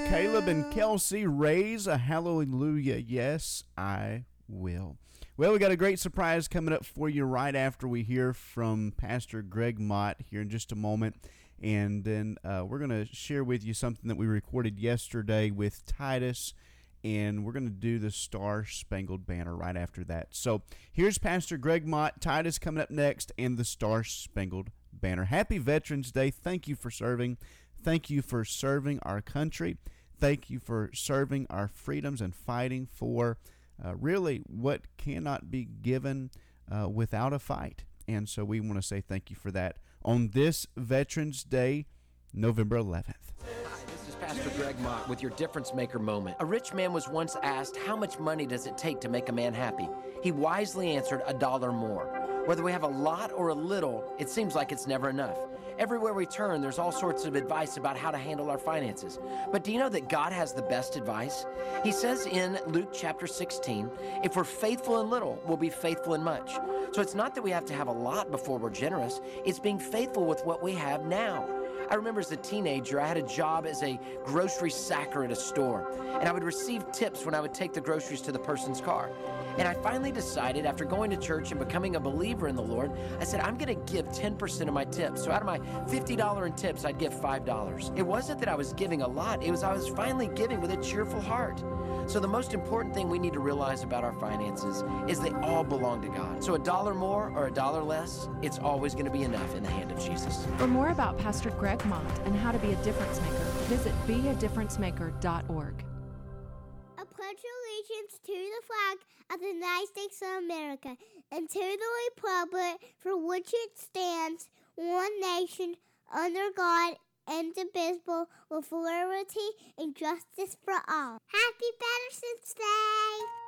Caleb and Kelsey. Raise a hallelujah. Yes, I will. Well, we got a great surprise coming up for you right after we hear from Pastor Greg Mott here in just a moment. And then uh, we're going to share with you something that we recorded yesterday with Titus. And we're going to do the Star Spangled Banner right after that. So here's Pastor Greg Mott, Titus coming up next, and the Star Spangled Banner. Happy Veterans Day. Thank you for serving. Thank you for serving our country. Thank you for serving our freedoms and fighting for uh, really what cannot be given uh, without a fight. And so we want to say thank you for that on this Veterans Day, November 11th. This is Pastor Greg Mott with your Difference Maker moment. A rich man was once asked, How much money does it take to make a man happy? He wisely answered, A dollar more. Whether we have a lot or a little, it seems like it's never enough. Everywhere we turn, there's all sorts of advice about how to handle our finances. But do you know that God has the best advice? He says in Luke chapter 16, if we're faithful in little, we'll be faithful in much. So it's not that we have to have a lot before we're generous, it's being faithful with what we have now. I remember as a teenager, I had a job as a grocery sacker at a store, and I would receive tips when I would take the groceries to the person's car. And I finally decided, after going to church and becoming a believer in the Lord, I said, I'm going to give 10% of my tips. So out of my $50 in tips, I'd give $5. It wasn't that I was giving a lot, it was I was finally giving with a cheerful heart. So the most important thing we need to realize about our finances is they all belong to God. So a dollar more or a dollar less, it's always going to be enough in the hand of Jesus. For more about Pastor Greg Mott and how to be a difference maker, visit beadifferencemaker.org. I pledge allegiance to the flag of the United States of America and to the republic for which it stands, one nation, under God, indivisible, with liberty and justice for all. Happy Veterans Day!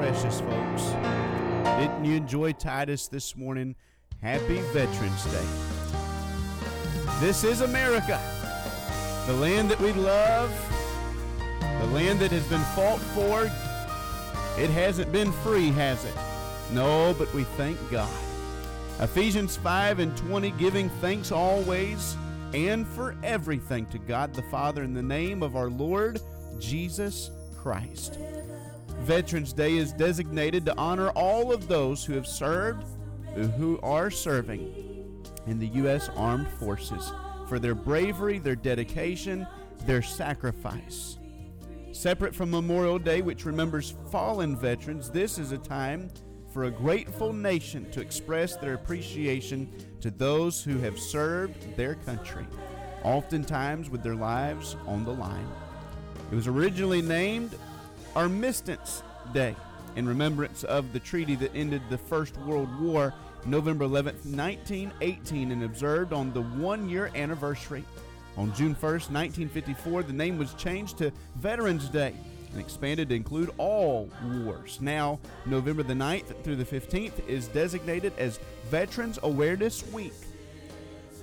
Precious, folks? Didn't you enjoy Titus this morning? Happy Veterans Day. This is America, the land that we love, the land that has been fought for. It hasn't been free, has it? No, but we thank God. Ephesians 5 and 20, giving thanks always and for everything to God the Father in the name of our Lord Jesus Christ. Veterans Day is designated to honor all of those who have served, who are serving in the U.S. Armed Forces for their bravery, their dedication, their sacrifice. Separate from Memorial Day, which remembers fallen veterans, this is a time for a grateful nation to express their appreciation to those who have served their country, oftentimes with their lives on the line. It was originally named Armistice Day in remembrance of the treaty that ended the First World War, November 11, 1918, and observed on the one year anniversary. On June 1st, 1954, the name was changed to Veterans Day and expanded to include all wars. Now, November the 9th through the 15th is designated as Veterans Awareness Week,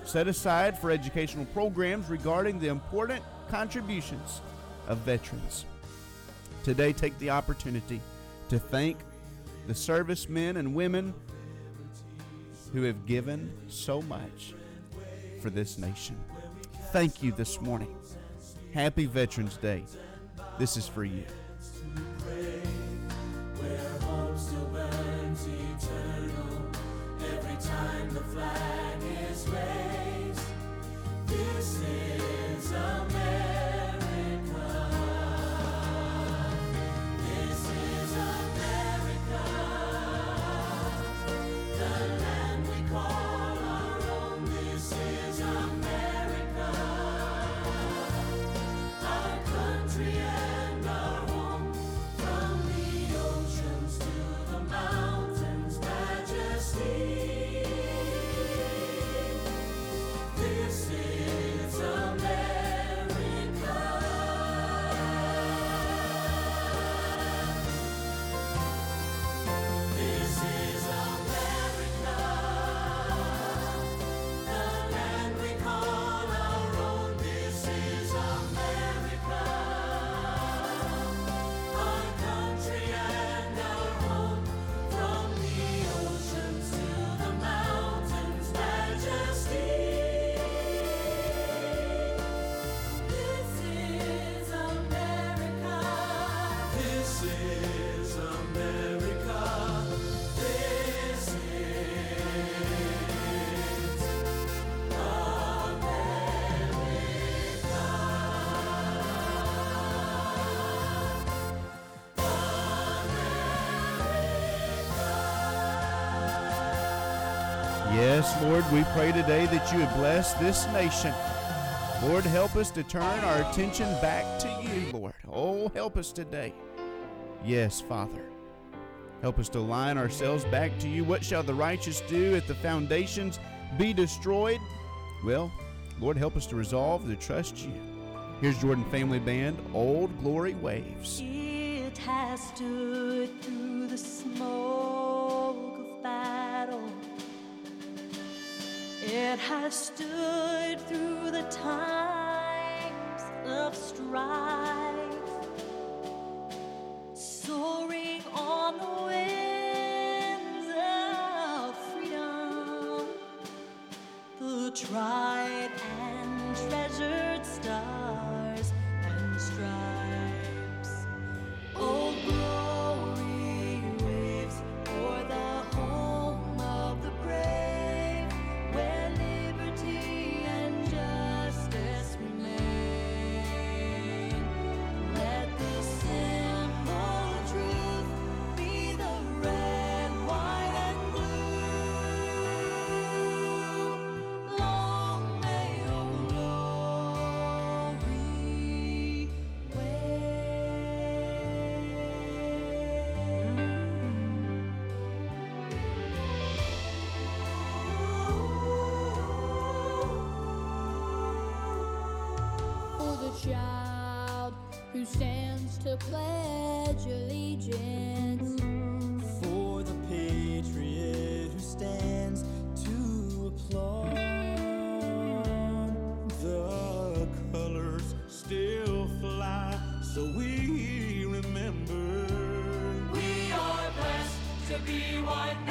set aside for educational programs regarding the important contributions of veterans. Today, take the opportunity to thank the servicemen and women who have given so much for this nation. Thank you this morning. Happy Veterans Day. This is for you. Yes, Lord, we pray today that you would bless this nation. Lord, help us to turn our attention back to you, Lord. Oh, help us today. Yes, Father. Help us to align ourselves back to you. What shall the righteous do if the foundations be destroyed? Well, Lord, help us to resolve to trust you. Here's Jordan Family Band, Old Glory Waves. It has stood through It has stood through the times of strife, pledge allegiance. for the patriot who stands to applaud. The colors still fly, so we remember. We are blessed to be one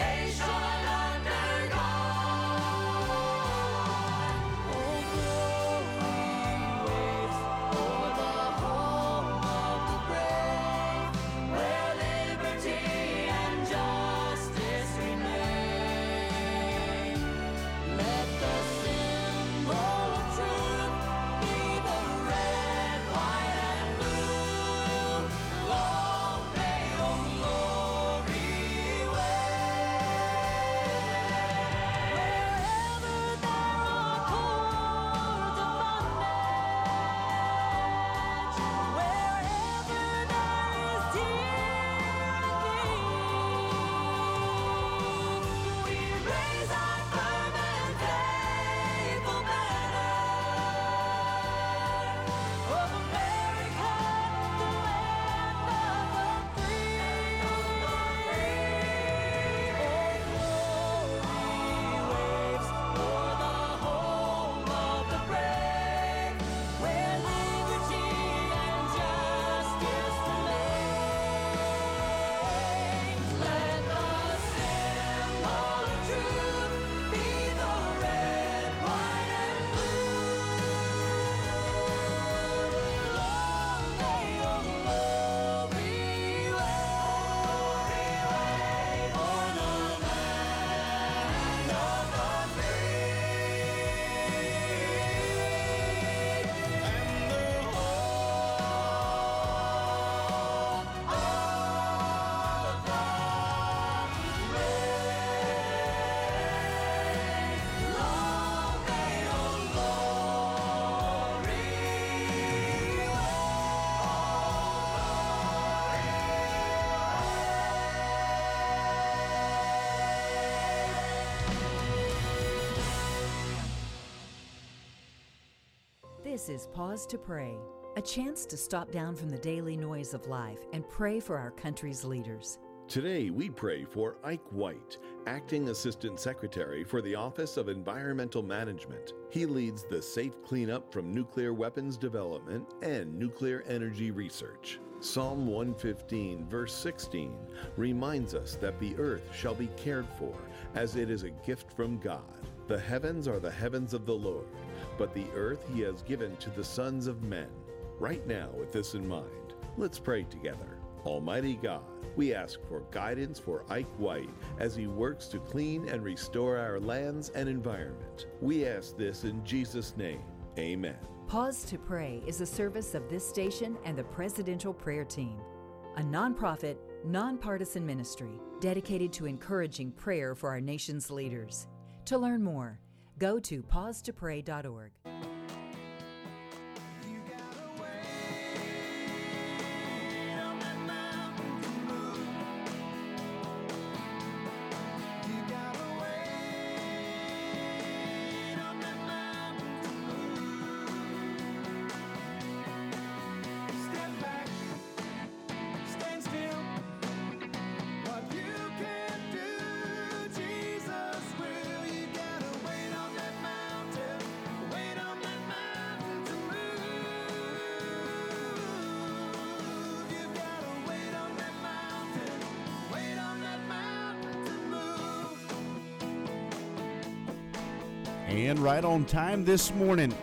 Is Pause to Pray, a chance to stop down from the daily noise of life and pray for our country's leaders. Today, we pray for Ike White, Acting Assistant Secretary for the Office of Environmental Management. He leads the safe cleanup from nuclear weapons development and nuclear energy research. Psalm 115, verse 16, reminds us that the earth shall be cared for, as it is a gift from God. The heavens are the heavens of the Lord, but the earth he has given to the sons of men. Right now, with this in mind, let's pray together. Almighty God, we ask for guidance for Ike White as he works to clean and restore our lands and environment. We ask this in Jesus' name. Amen. Pause to Pray is a service of this station and the Presidential Prayer Team, a nonprofit, nonpartisan ministry dedicated to encouraging prayer for our nation's leaders. To learn more, go to pausetopray.org. And right on time this morning.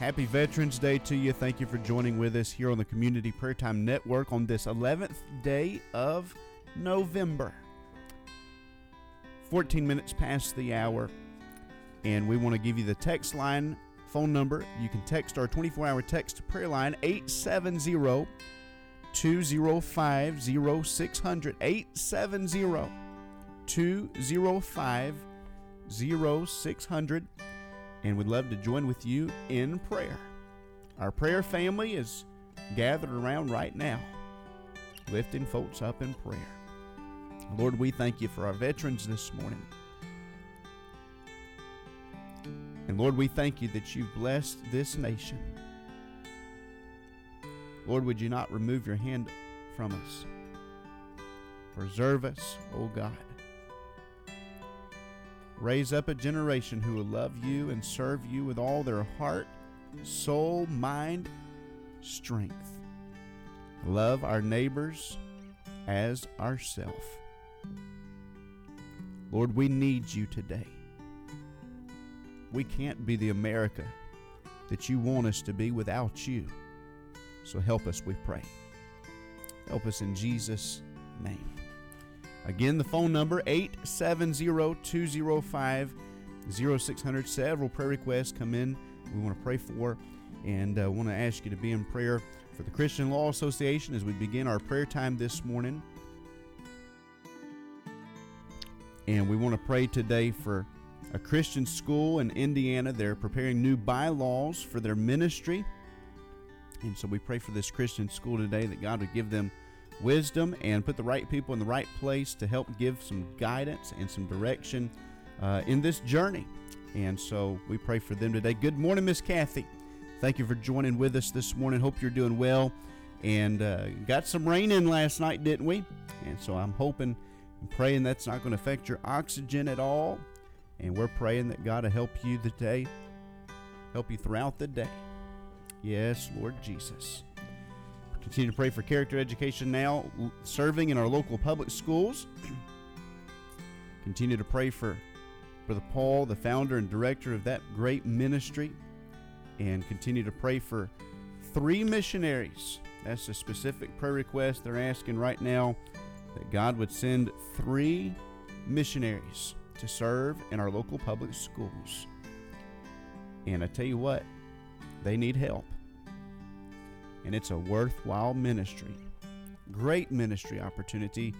Happy Veterans Day to you. Thank you for joining with us here on the Community Prayer Time Network on this 11th day of November. 14 minutes past the hour, and we want to give you the text line phone number. You can text our 24 hour text prayer line 870 205 0600. 870 205 0600 and we'd love to join with you in prayer. Our prayer family is gathered around right now, lifting folks up in prayer. Lord, we thank you for our veterans this morning. And Lord, we thank you that you've blessed this nation Lord, would you not remove your hand from us? Preserve us, O God. Raise up a generation who will love you and serve you with all their heart, soul, mind, strength. Love our neighbors as ourself. Lord, we need you today. We can't be the America that you want us to be without you. So help us, we pray. Help us in Jesus' name. Again, the phone number 870-205-0600. Several prayer requests come in we want to pray for and uh, want to ask you to be in prayer for the Christian Law Association as we begin our prayer time this morning. And we want to pray today for a Christian school in Indiana. They're preparing new bylaws for their ministry. And so we pray for this Christian school today that God would give them wisdom and put the right people in the right place to help give some guidance and some direction uh, in this journey. And so we pray for them today. Good morning, Miss Kathy. Thank you for joining with us this morning. Hope you're doing well. And uh, got some rain in last night, didn't we? And so I'm hoping and praying that's not going to affect your oxygen at all. And we're praying that God will help you today, help you throughout the day. Yes, Lord Jesus. Continue to pray for character education now, serving in our local public schools. Continue to pray for Brother Paul, the founder and director of that great ministry, and continue to pray for three missionaries. That's a specific prayer request they're asking right now that God would send three missionaries to serve in our local public schools. And I tell you what, they need help. And it's a worthwhile ministry. Great ministry opportunity.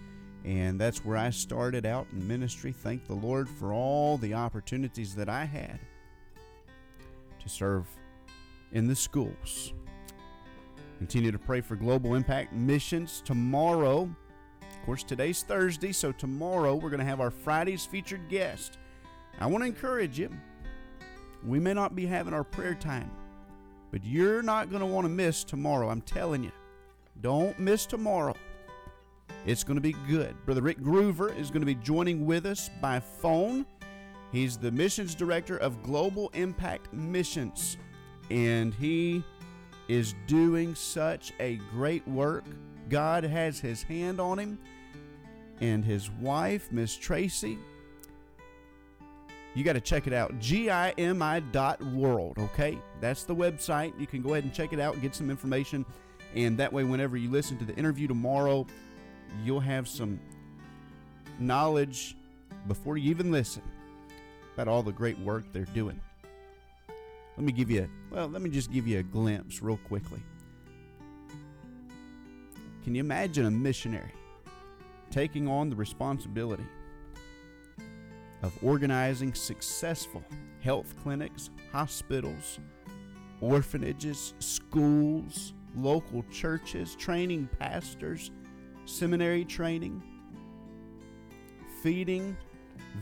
And that's where I started out in ministry. Thank the Lord for all the opportunities that I had to serve in the schools. Continue to pray for Global Impact Missions tomorrow. Of course, today's Thursday, so tomorrow we're going to have our Friday's featured guest. I want to encourage you. We may not be having our prayer time, but you're not going to want to miss tomorrow. I'm telling you. Don't miss tomorrow. It's going to be good. Brother Rick Groover is going to be joining with us by phone. He's the missions director of Global Impact Missions, and he is doing such a great work. God has his hand on him, and his wife, Miss Tracy. You got to check it out. GIMI.world, okay? That's the website. You can go ahead and check it out get some information. And that way, whenever you listen to the interview tomorrow, you'll have some knowledge before you even listen about all the great work they're doing. Let me give you, well, let me just give you a glimpse real quickly. Can you imagine a missionary taking on the responsibility of organizing successful health clinics, hospitals, orphanages, schools, local churches, training pastors, seminary training, feeding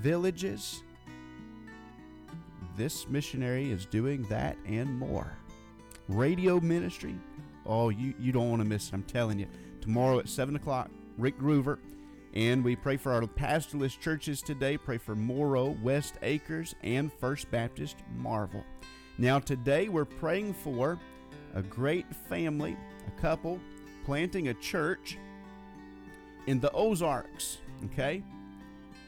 villages. This missionary is doing that and more. Radio ministry. Oh, you, you don't want to miss it. I'm telling you. Tomorrow at 7 o'clock, Rick Groover. And we pray for our pastorless churches today. Pray for Morrow, West Acres, and First Baptist Marvell. Now, today we're praying for a great family, a couple, planting a church in the Ozarks. Okay?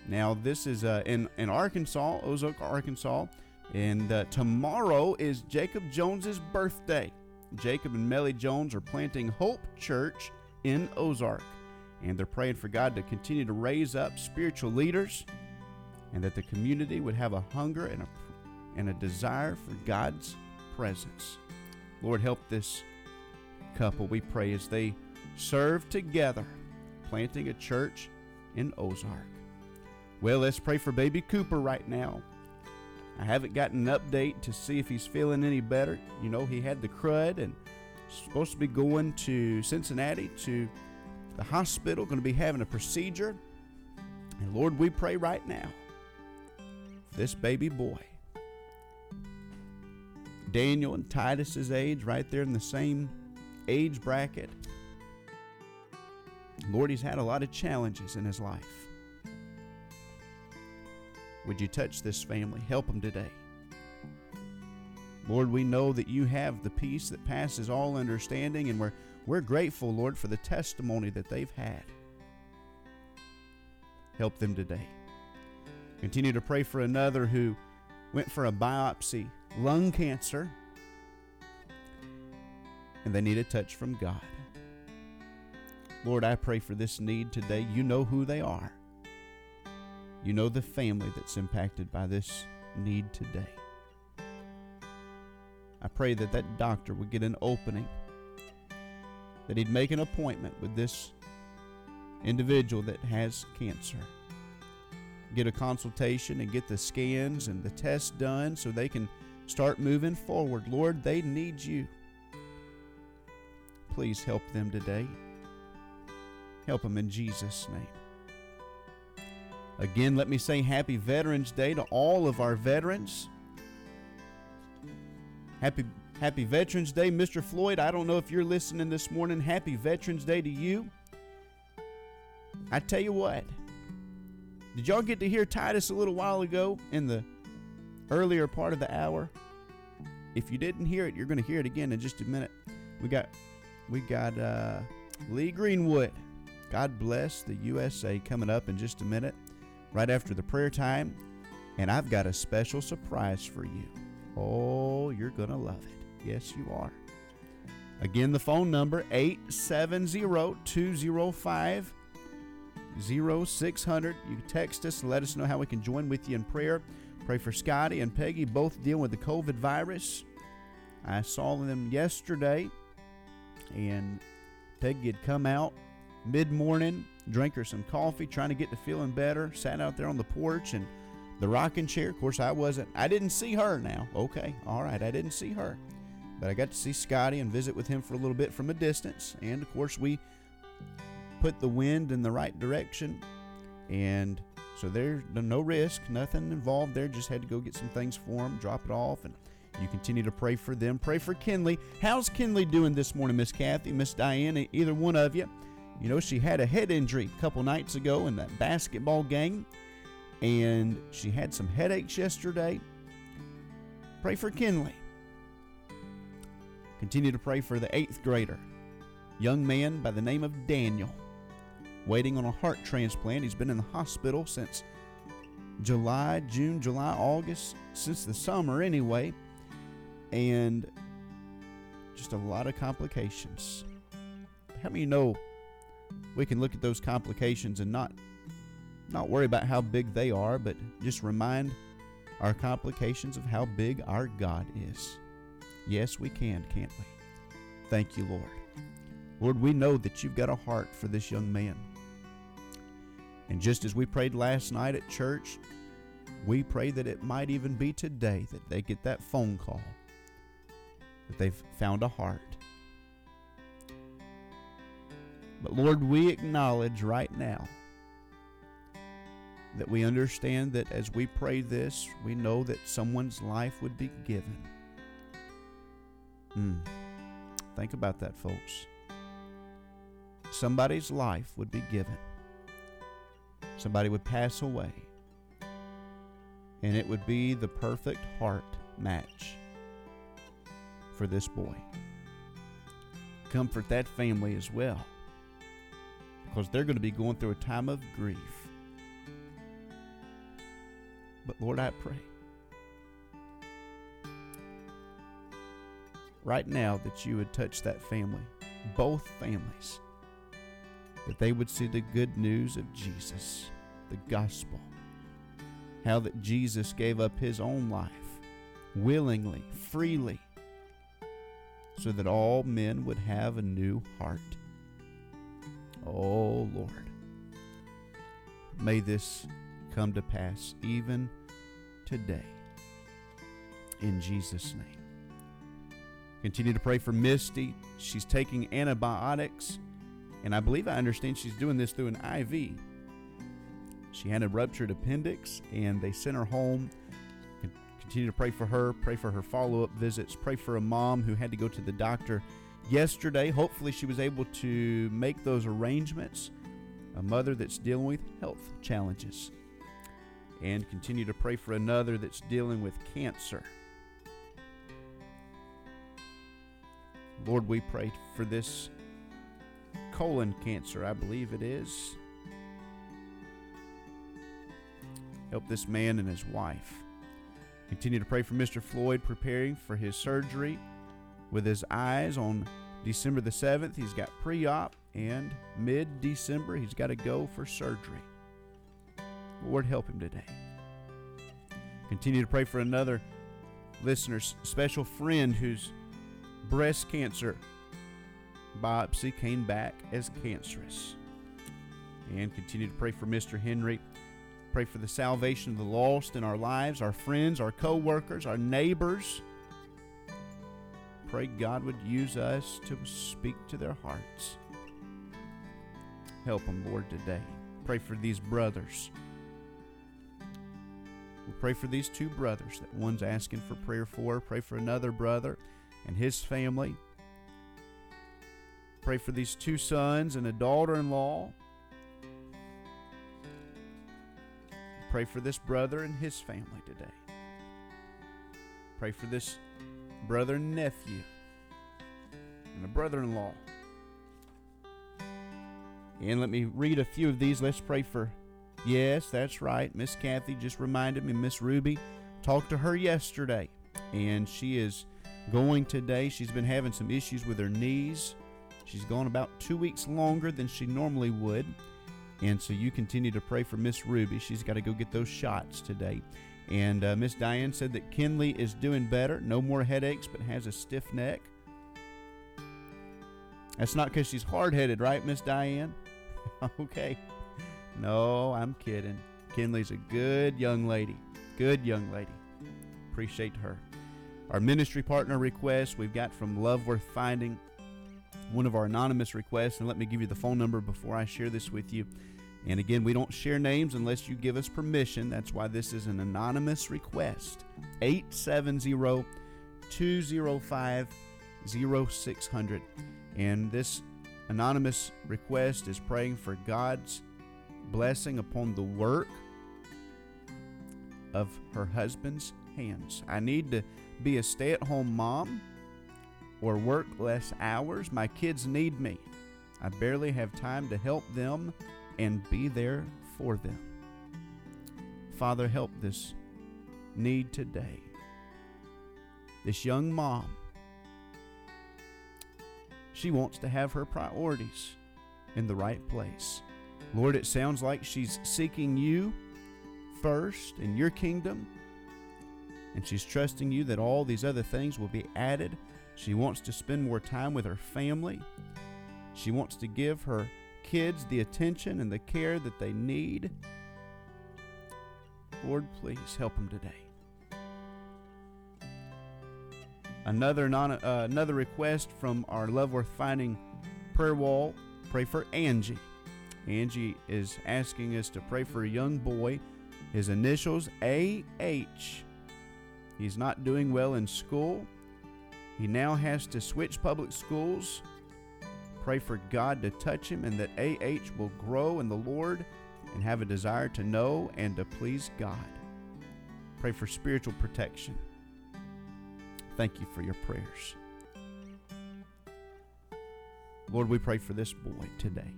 Now, this is uh, in, in Arkansas, Ozark, Arkansas. And uh, tomorrow is Jacob Jones's birthday. Jacob and Melly Jones are planting Hope Church in Ozark. And they're praying for God to continue to raise up spiritual leaders and that the community would have a hunger and a, and a desire for God's presence. Lord, help this couple, we pray, as they serve together, planting a church in Ozark. Well, let's pray for baby Cooper right now. I haven't gotten an update to see if he's feeling any better. You know, he had the crud and supposed to be going to Cincinnati to the hospital, going to be having a procedure. And Lord, we pray right now, for this baby boy, Daniel and Titus's age, right there in the same age bracket. Lord, he's had a lot of challenges in his life. Would you touch this family? Help them today. Lord, we know that you have the peace that passes all understanding, and we're, we're grateful, Lord, for the testimony that they've had. Help them today. Continue to pray for another who went for a biopsy, lung cancer, and they need a touch from God. Lord, I pray for this need today. You know who they are. You know the family that's impacted by this need today. I pray that that doctor would get an opening, that he'd make an appointment with this individual that has cancer. Get a consultation and get the scans and the tests done so they can start moving forward. Lord, they need you. Please help them today. Help them in Jesus' name. Again, let me say happy Veterans Day to all of our veterans. Happy Happy Veterans Day, Mr. Floyd. I don't know if you're listening this morning. Happy Veterans Day to you. I tell you what. Did y'all get to hear Titus a little while ago in the earlier part of the hour? If you didn't hear it, you're going to hear it again in just a minute. We got we got uh, Lee Greenwood. God bless the USA coming up in just a minute, right after the prayer time. And I've got a special surprise for you. Oh, you're going to love it. Yes, you are. Again, the phone number 870 205 0600. You can text us let us know how we can join with you in prayer. Pray for Scotty and Peggy, both dealing with the COVID virus. I saw them yesterday, and Peggy had come out mid morning, drank her some coffee, trying to get to feeling better, sat out there on the porch and the rocking chair. Of course, I wasn't, I didn't see her now. Okay, all right, I didn't see her. But I got to see Scotty and visit with him for a little bit from a distance. And of course, we put the wind in the right direction. And so there's no risk, nothing involved there. Just had to go get some things for him, drop it off, and you continue to pray for them. Pray for Kinley. How's Kinley doing this morning, Miss Kathy, Miss Diana, either one of you? You know, she had a head injury a couple nights ago in that basketball game, and she had some headaches yesterday. Pray for Kinley. Continue to pray for the eighth grader, young man by the name of Daniel, waiting on a heart transplant. He's been in the hospital since July, June, July, August, since the summer anyway, and just a lot of complications. How many know we can look at those complications and not not worry about how big they are, but just remind our complications of how big our God is. Yes, we can, can't we? Thank you, Lord. Lord, we know that you've got a heart for this young man. And just as we prayed last night at church, we pray that it might even be today that they get that phone call that they've found a heart. But Lord, we acknowledge right now that we understand that as we pray this, we know that someone's life would be given. Hmm. Think about that, folks. Somebody's life would be given. Somebody would pass away. And it would be the perfect heart match for this boy. Comfort that family as well. Because they're going to be going through a time of grief. But Lord, I pray right now that you would touch that family, both families, that they would see the good news of Jesus, the gospel, how that Jesus gave up his own life willingly, freely, so that all men would have a new heart. Oh Lord, may this come to pass even today. In Jesus' name. Continue to pray for Misty. She's taking antibiotics, and I believe I understand she's doing this through an IV. She had a ruptured appendix, and they sent her home. Continue to pray for her, pray for her follow up visits, pray for a mom who had to go to the doctor yesterday. Hopefully, she was able to make those arrangements. A mother that's dealing with health challenges. And continue to pray for another that's dealing with cancer. Lord, we pray for this colon cancer, I believe it is. Help this man and his wife. Continue to pray for Mr. Floyd preparing for his surgery with his eyes on December the 7th. He's got pre op, and mid December, he's got to go for surgery. Lord, help him today. Continue to pray for another listener's special friend whose breast cancer biopsy came back as cancerous. And continue to pray for Mr. Henry. Pray for the salvation of the lost in our lives, our friends, our co workers, our neighbors. Pray God would use us to speak to their hearts. Help them, Lord, today. Pray for these brothers. We pray for these two brothers that one's asking for prayer for. Pray for another brother and his family. Pray for these two sons and a daughter in law. Pray for this brother and his family today. Pray for this brother and nephew and a brother in law. And let me read a few of these. Let's pray for. Yes, that's right. Miss Kathy just reminded me, Miss Ruby talked to her yesterday, and she is going today. She's been having some issues with her knees. She's gone about two weeks longer than she normally would. And so you continue to pray for Miss Ruby. She's got to go get those shots today. And uh, Miss Diane said that Kinley is doing better. No more headaches, but has a stiff neck. That's not because she's hard headed, right, Miss Diane? okay. No, I'm kidding. Kinley's a good young lady. Good young lady. Appreciate her. Our ministry partner request we've got from Love Worth Finding, one of our anonymous requests. And let me give you the phone number before I share this with you. And again, we don't share names unless you give us permission. That's why this is an anonymous request. 870 205 0600. And this anonymous request is praying for God's blessing upon the work of her husband's hands. I need to be a stay at home mom or work less hours. My kids need me. I barely have time to help them and be there for them. Father, help this need today. This young mom, she wants to have her priorities in the right place. Lord, it sounds like she's seeking you first in your kingdom, and she's trusting you that all these other things will be added. She wants to spend more time with her family. She wants to give her kids the attention and the care that they need. Lord, please help them today. Another non, uh, another request from our Love Worth Finding prayer wall. Pray for Angie. Angie is asking us to pray for a young boy. His initials AH. He's not doing well in school. He now has to switch public schools. Pray for God to touch him and that AH will grow in the Lord and have a desire to know and to please God. Pray for spiritual protection. Thank you for your prayers. Lord, we pray for this boy today.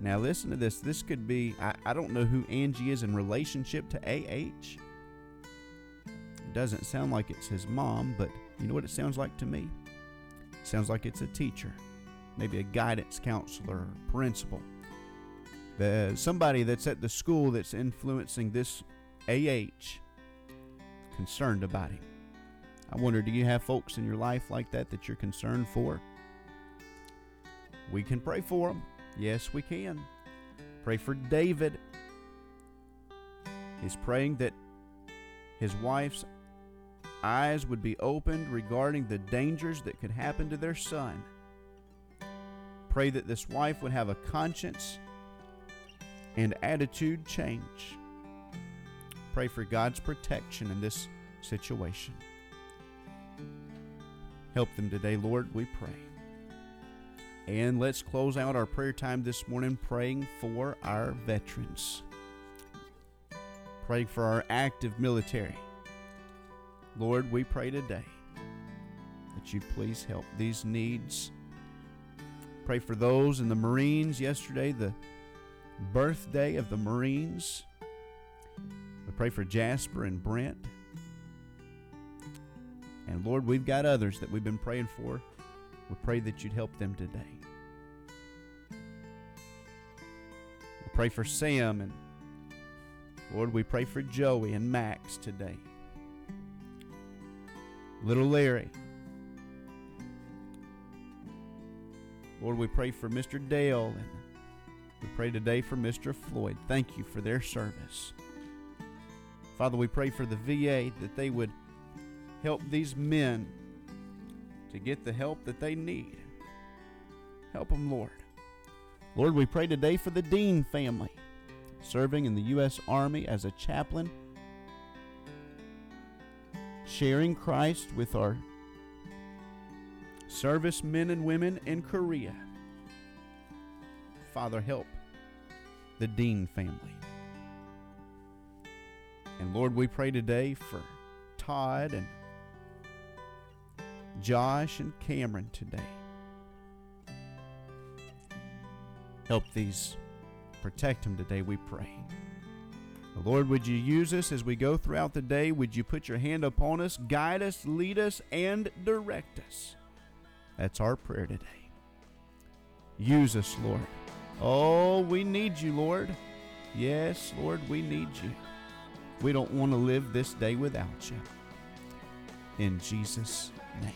Now, listen to this. This could be, I, I don't know who Angie is in relationship to AH. Doesn't sound like it's his mom, but you know what it sounds like to me? It sounds like it's a teacher, maybe a guidance counselor or principal. The, somebody that's at the school that's influencing this AH concerned about him. I wonder, do you have folks in your life like that that you're concerned for? We can pray for them. Yes, we can. Pray for David. He's praying that his wife's eyes would be opened regarding the dangers that could happen to their son. Pray that this wife would have a conscience and attitude change. Pray for God's protection in this situation. Help them today, Lord, we pray. And let's close out our prayer time this morning praying for our veterans. Praying for our active military. Lord, we pray today that you please help these needs. Pray for those in the Marines yesterday, the birthday of the Marines. We pray for Jasper and Brent. And Lord, we've got others that we've been praying for. We pray that you'd help them today. We pray for Sam and Lord, we pray for Joey and Max today. Little Larry. Lord, we pray for Mr. Dale and we pray today for Mr. Floyd. Thank you for their service. Father, we pray for the VA that they would help these men to get the help that they need. Help them, Lord. Lord, we pray today for the Dean family, serving in the U.S. Army as a chaplain, sharing Christ with our servicemen and women in Korea. Father, help the Dean family. And Lord, we pray today for Todd and Josh and Cameron today. Help these, protect them today, we pray. Lord, would you use us as we go throughout the day? Would you put your hand upon us, guide us, lead us, and direct us? That's our prayer today. Use us, Lord. Oh, we need you, Lord. Yes, Lord, we need you. We don't want to live this day without you. In Jesus' name.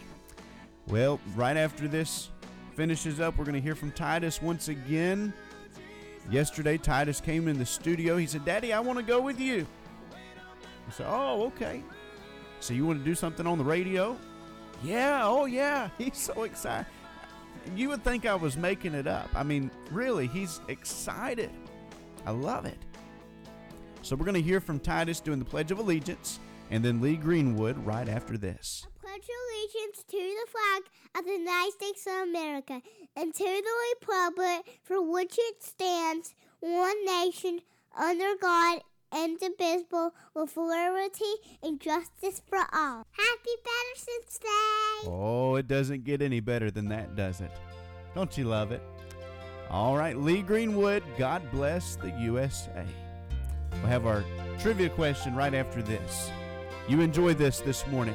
Well, right after this finishes up, we're going to hear from Titus once again. Yesterday, Titus came in the studio. He said, Daddy, I want to go with you. I said, Oh, okay. So you want to do something on the radio? Yeah, oh, yeah. He's so excited. You would think I was making it up. I mean, really, he's excited. I love it. So we're going to hear from Titus doing the Pledge of Allegiance and then Lee Greenwood right after this. pledge to the flag of the United States of America and to the republic for which it stands, one nation, under God, indivisible, with liberty and justice for all. Happy Veterans Day! Oh, it doesn't get any better than that, does it? Don't you love it? All right, Lee Greenwood, God bless the USA. We'll have our trivia question right after this. You enjoy this this morning.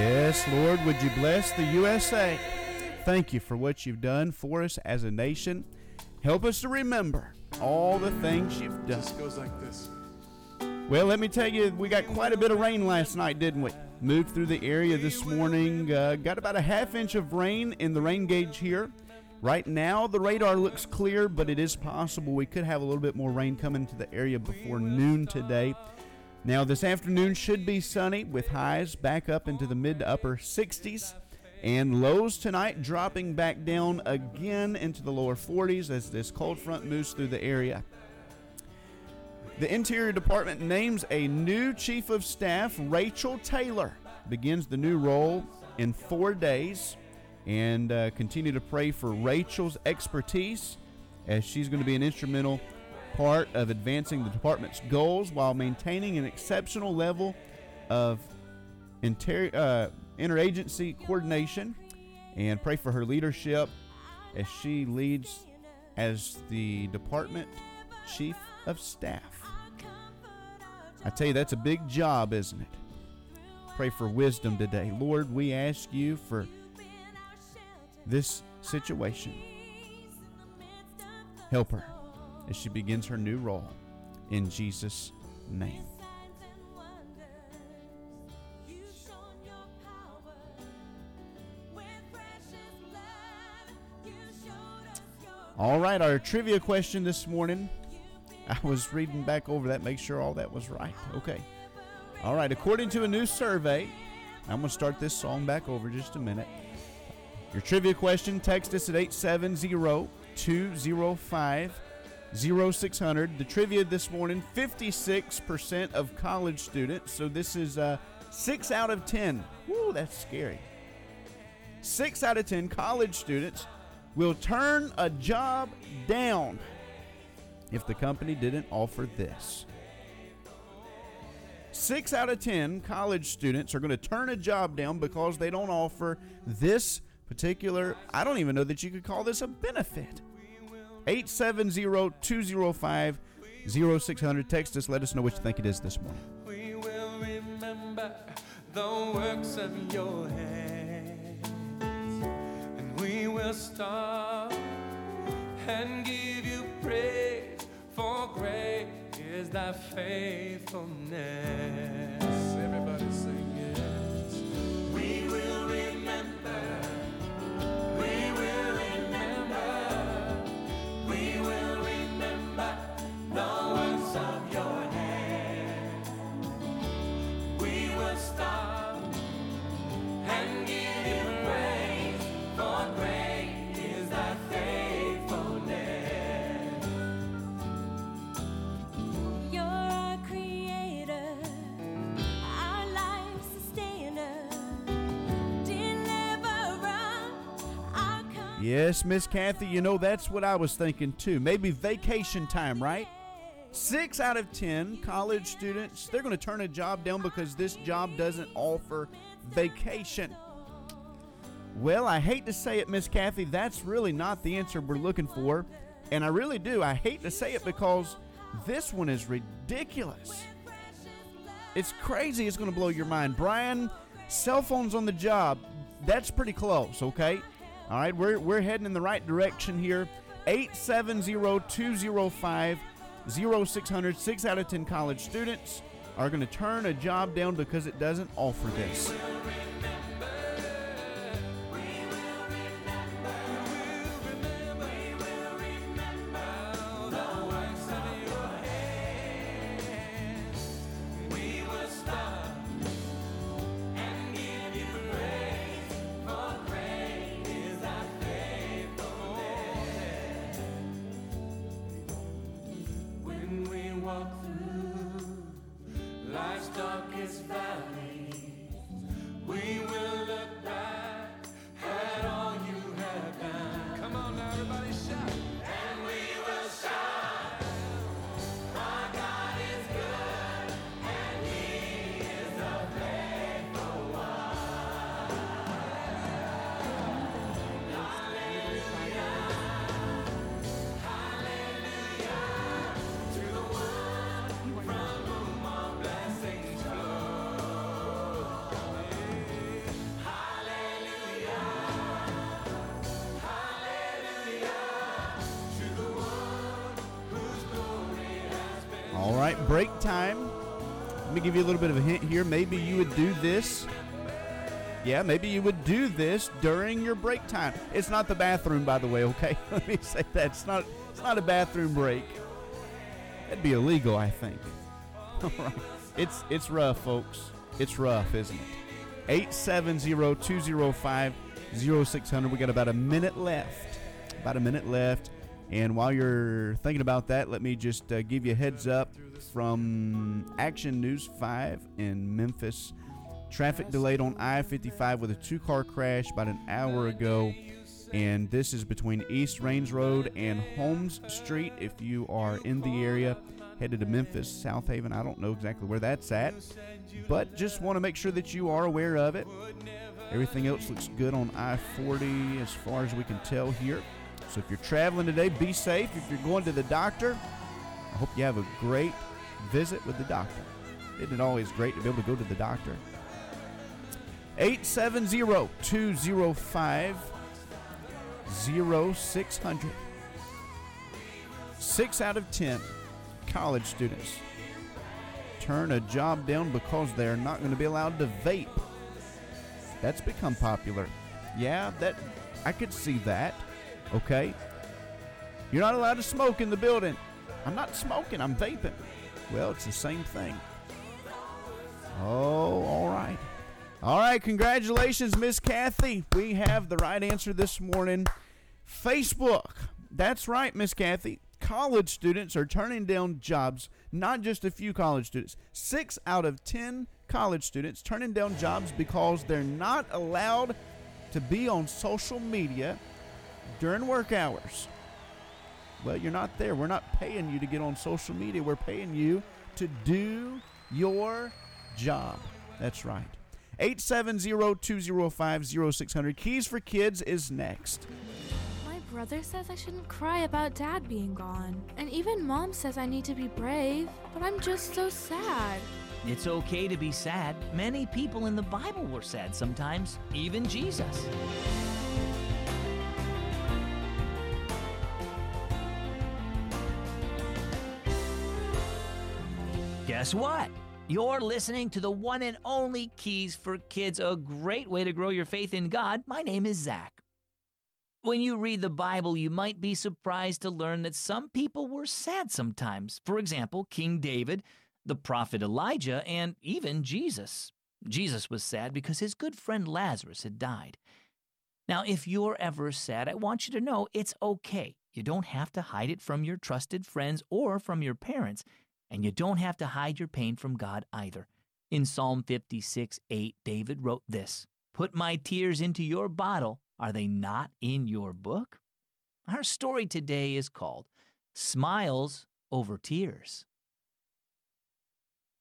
Yes, Lord, would you bless the USA? Thank you for what you've done for us as a nation. Help us to remember all the things you've done. This goes like this. Well, let me tell you, we got quite a bit of rain last night, didn't we? Moved through the area this morning, uh, got about a half inch of rain in the rain gauge here. Right now, the radar looks clear, but it is possible we could have a little bit more rain coming to the area before noon today. Now, this afternoon should be sunny with highs back up into the mid to upper 60s and lows tonight dropping back down again into the lower 40s as this cold front moves through the area. The Interior Department names a new Chief of Staff, Rachel Taylor, begins the new role in four days. And uh, continue to pray for Rachel's expertise as she's going to be an instrumental part of advancing the department's goals while maintaining an exceptional level of inter- uh, interagency coordination. And pray for her leadership as she leads as the department chief of staff. I tell you, that's a big job, isn't it? Pray for wisdom today. Lord, we ask you for this situation. Help her as she begins her new role in Jesus' name. All right, our trivia question this morning. I was reading back over that, make sure all that was right. Okay. All right, according to a new survey, I'm going to start this song back over just a minute. Your trivia question, text us at 870 205 0600. The trivia this morning 56% of college students, so this is uh, 6 out of 10. Woo, that's scary. 6 out of 10 college students will turn a job down if the company didn't offer this. Six out of 10 college students are going to turn a job down because they don't offer this particular, I don't even know that you could call this a benefit. 870 205 0600. Text us, let us know what you think it is this morning. We will remember the works of your hands, and we will stop and give you praise. For great is thy faithfulness. Yes, Miss Kathy, you know that's what I was thinking too. Maybe vacation time, right? Six out of ten college students, they're going to turn a job down because this job doesn't offer vacation. Well, I hate to say it, Miss Kathy, that's really not the answer we're looking for. And I really do. I hate to say it because this one is ridiculous. It's crazy. It's going to blow your mind. Brian, cell phones on the job, that's pretty close, okay? All right, we're, we're heading in the right direction here. 870 205 0600. Six out of 10 college students are going to turn a job down because it doesn't offer this. Give you a little bit of a hint here. Maybe you would do this. Yeah, maybe you would do this during your break time. It's not the bathroom, by the way. Okay, let me say that it's not. It's not a bathroom break. That'd be illegal, I think. All right, it's it's rough, folks. It's rough, isn't it? 870-205-0600. We got about a minute left. About a minute left. And while you're thinking about that, let me just uh, give you a heads up from Action News 5 in Memphis. Traffic delayed on I 55 with a two car crash about an hour ago. And this is between East Range Road and Holmes Street. If you are in the area, headed to Memphis, Southaven, I don't know exactly where that's at, but just want to make sure that you are aware of it. Everything else looks good on I 40 as far as we can tell here. So if you're traveling today, be safe. If you're going to the doctor, I hope you have a great visit with the doctor. Isn't it always great to be able to go to the doctor? 870 205 0600. Six out of ten college students turn a job down because they're not going to be allowed to vape. That's become popular. Yeah, that I could see that. Okay. You're not allowed to smoke in the building. I'm not smoking, I'm vaping. Well, it's the same thing. Oh, all right. All right, congratulations, Miss Kathy. We have the right answer this morning. Facebook. That's right, Miss Kathy. College students are turning down jobs, not just a few college students. Six out of ten college students turning down jobs because they're not allowed to be on social media during work hours. Well, you're not there. We're not paying you to get on social media. We're paying you to do your job. That's right. 870-205-0600. Keys for Kids is next. My brother says I shouldn't cry about dad being gone. And even mom says I need to be brave, but I'm just so sad. It's okay to be sad. Many people in the Bible were sad sometimes, even Jesus. Guess what? You're listening to the one and only Keys for Kids, a great way to grow your faith in God. My name is Zach. When you read the Bible, you might be surprised to learn that some people were sad sometimes. For example, King David, the prophet Elijah, and even Jesus. Jesus was sad because his good friend Lazarus had died. Now, if you're ever sad, I want you to know it's okay. You don't have to hide it from your trusted friends or from your parents, and you don't have to hide your pain from God either. In Psalm 56 8, David wrote this Put my tears into your bottle. Are they not in your book? Our story today is called Smiles Over Tears.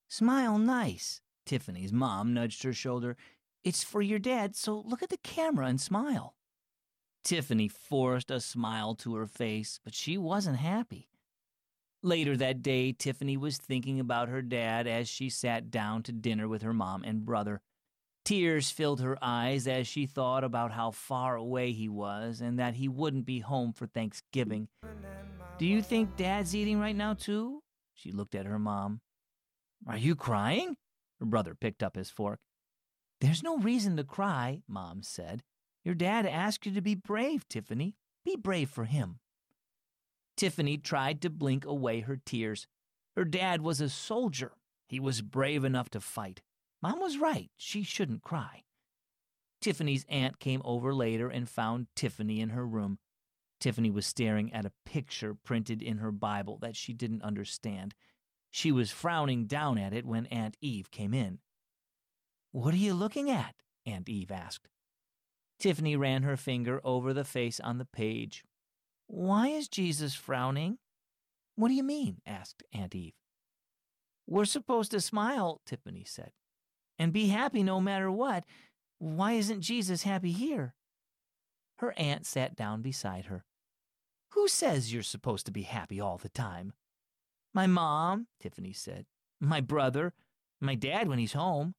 Smile nice. Tiffany's mom nudged her shoulder. It's for your dad, so look at the camera and smile. Tiffany forced a smile to her face, but she wasn't happy. Later that day, Tiffany was thinking about her dad as she sat down to dinner with her mom and brother. Tears filled her eyes as she thought about how far away he was and that he wouldn't be home for Thanksgiving. Do you think Dad's eating right now, too? She looked at her mom. Are you crying? Her brother picked up his fork. There's no reason to cry, Mom said. Your dad asked you to be brave, Tiffany. Be brave for him. Tiffany tried to blink away her tears. Her dad was a soldier. He was brave enough to fight. Mom was right. She shouldn't cry. Tiffany's aunt came over later and found Tiffany in her room. Tiffany was staring at a picture printed in her Bible that she didn't understand. She was frowning down at it when Aunt Eve came in. What are you looking at? Aunt Eve asked. Tiffany ran her finger over the face on the page. Why is Jesus frowning? What do you mean? asked Aunt Eve. We're supposed to smile, Tiffany said, and be happy no matter what. Why isn't Jesus happy here? Her aunt sat down beside her. Who says you're supposed to be happy all the time? My mom, Tiffany said. My brother. My dad when he's home.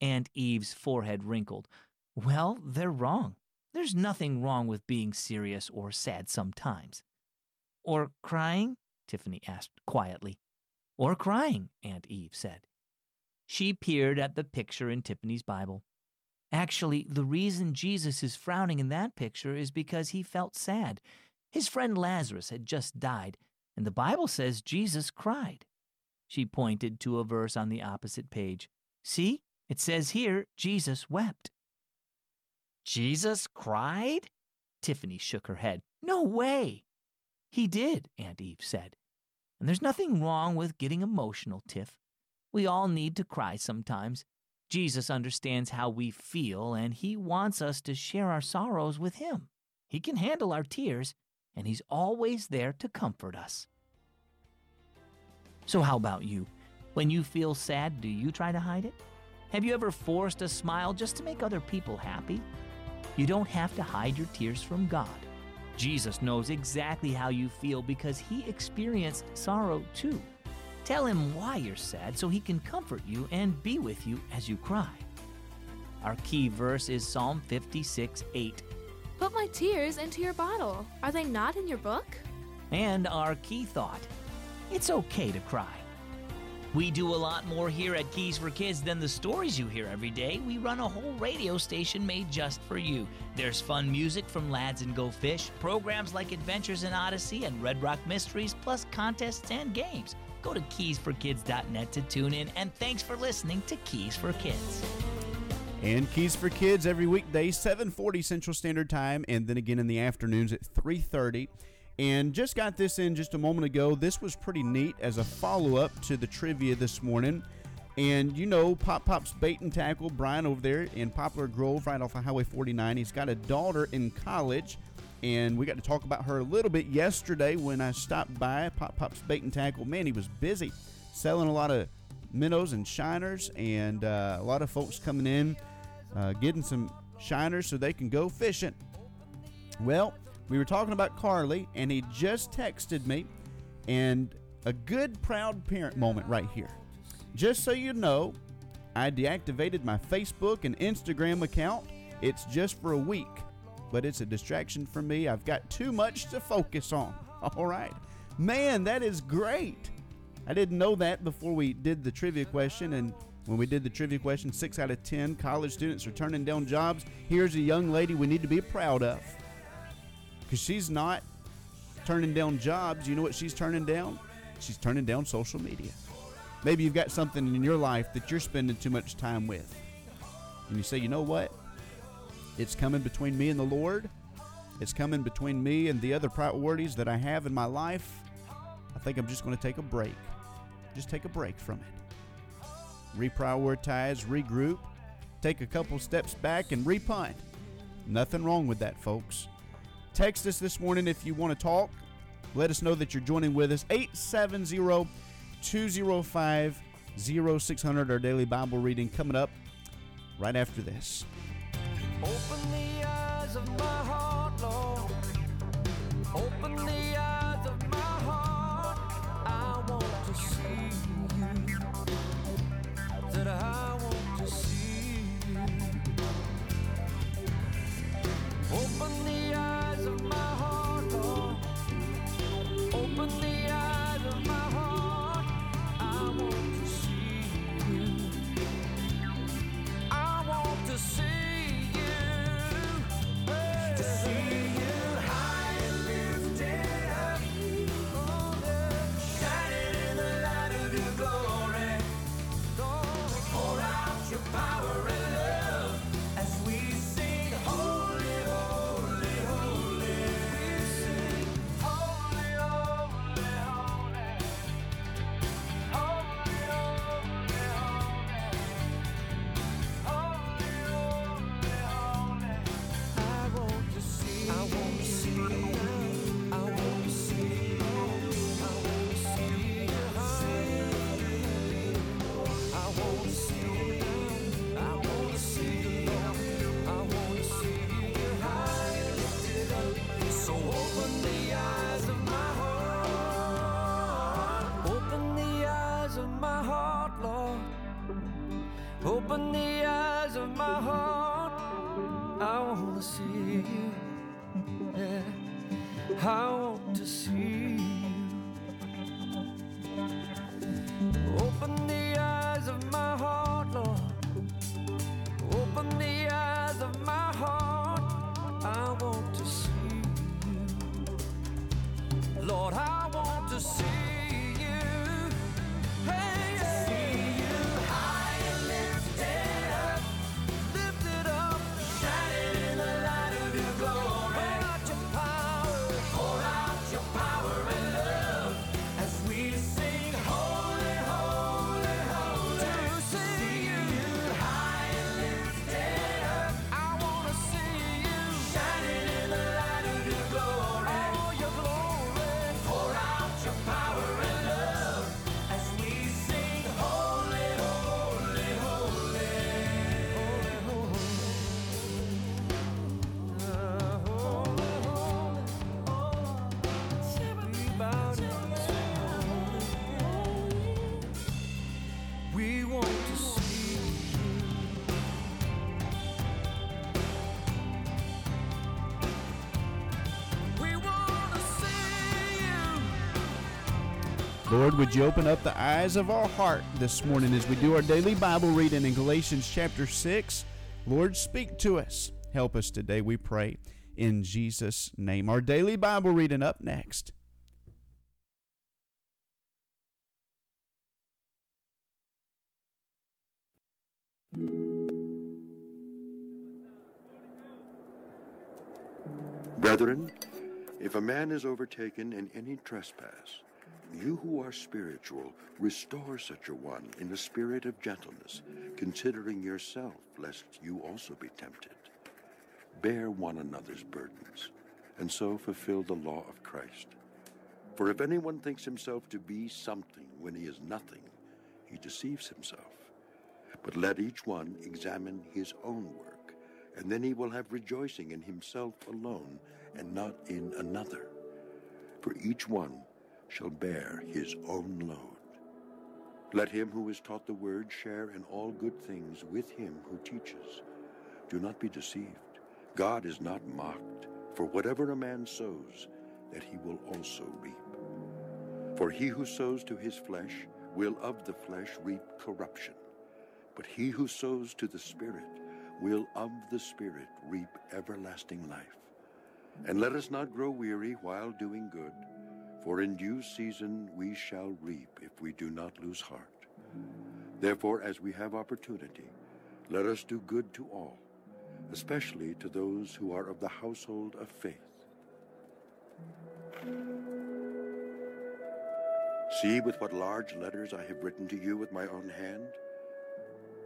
Aunt Eve's forehead wrinkled. Well, they're wrong. There's nothing wrong with being serious or sad sometimes. Or crying? Tiffany asked quietly. Or crying, Aunt Eve said. She peered at the picture in Tiffany's Bible. Actually, the reason Jesus is frowning in that picture is because he felt sad. His friend Lazarus had just died, and the Bible says Jesus cried. She pointed to a verse on the opposite page. See, it says here, Jesus wept. Jesus cried? Tiffany shook her head. No way. He did, Aunt Eve said. And there's nothing wrong with getting emotional, Tiff. We all need to cry sometimes. Jesus understands how we feel, and he wants us to share our sorrows with him. He can handle our tears, and he's always there to comfort us. So, how about you? When you feel sad, do you try to hide it? Have you ever forced a smile just to make other people happy? You don't have to hide your tears from God. Jesus knows exactly how you feel because he experienced sorrow too. Tell him why you're sad so he can comfort you and be with you as you cry. Our key verse is Psalm 56 8. Put my tears into your bottle. Are they not in your book? And our key thought it's okay to cry. We do a lot more here at Keys for Kids than the stories you hear every day. We run a whole radio station made just for you. There's fun music from Lads and Go Fish, programs like Adventures in Odyssey and Red Rock Mysteries, plus contests and games. Go to keysforkids.net to tune in, and thanks for listening to Keys for Kids. And Keys for Kids every weekday, 7:40 Central Standard Time, and then again in the afternoons at 3:30. And just got this in just a moment ago. This was pretty neat as a follow-up to the trivia this morning. And you know, Pop Pop's bait and tackle, Brian over there in Poplar Grove, right off of Highway 49. He's got a daughter in college, and we got to talk about her a little bit yesterday when I stopped by Pop Pop's bait and tackle. Man, he was busy selling a lot of minnows and shiners, and uh, a lot of folks coming in, uh, getting some shiners so they can go fishing. Well, we were talking about Carly, and he just texted me, and a good proud parent moment right here. Just so you know, I deactivated my Facebook and Instagram account. It's just for a week, but it's a distraction for me. I've got too much to focus on. All right. Man, that is great. I didn't know that before we did the trivia question, and when we did the trivia question, six out of ten college students are turning down jobs. Here's a young lady we need to be proud of because she's not turning down jobs. You know what she's turning down? She's turning down social media. Maybe you've got something in your life that you're spending too much time with. And you say, you know what? It's coming between me and the Lord. It's coming between me and the other priorities that I have in my life. I think I'm just going to take a break. Just take a break from it. Reprioritize, regroup, take a couple steps back, and repunt. Nothing wrong with that, folks. Text us this morning if you want to talk. Let us know that you're joining with us. 870 205 0600, our daily Bible reading coming up right after this. Open the eyes of my heart, Lord. Open the eyes Lord, would you open up the eyes of our heart this morning as we do our daily Bible reading in Galatians chapter 6? Lord, speak to us. Help us today, we pray, in Jesus' name. Our daily Bible reading up next. Brethren, if a man is overtaken in any trespass, you who are spiritual, restore such a one in a spirit of gentleness, considering yourself, lest you also be tempted. Bear one another's burdens, and so fulfill the law of Christ. For if anyone thinks himself to be something when he is nothing, he deceives himself. But let each one examine his own work, and then he will have rejoicing in himself alone and not in another. For each one shall bear his own load. Let him who is taught the word share in all good things with him who teaches. Do not be deceived. God is not mocked, for whatever a man sows, that he will also reap. For he who sows to his flesh will of the flesh reap corruption, but he who sows to the Spirit will of the Spirit reap everlasting life. And let us not grow weary while doing good, for in due season we shall reap if we do not lose heart. Therefore, as we have opportunity, let us do good to all, especially to those who are of the household of faith. See with what large letters I have written to you with my own hand?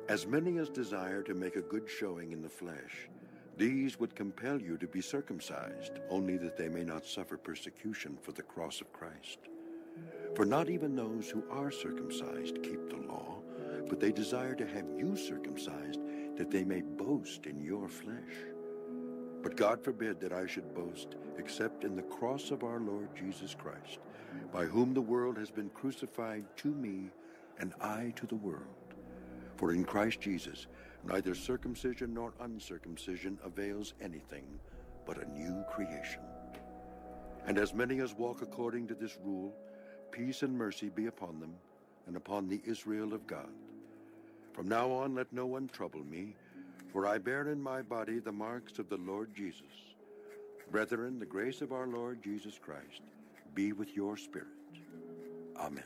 As many as desire to make a good showing in the flesh, these would compel you to be circumcised, only that they may not suffer persecution for the cross of Christ. For not even those who are circumcised keep the law, but they desire to have you circumcised, that they may boast in your flesh. But God forbid that I should boast except in the cross of our Lord Jesus Christ, by whom the world has been crucified to me, and I to the world. For in Christ Jesus, neither circumcision nor uncircumcision avails anything but a new creation. And as many as walk according to this rule, peace and mercy be upon them and upon the Israel of God. From now on, let no one trouble me, for I bear in my body the marks of the Lord Jesus. Brethren, the grace of our Lord Jesus Christ be with your spirit. Amen.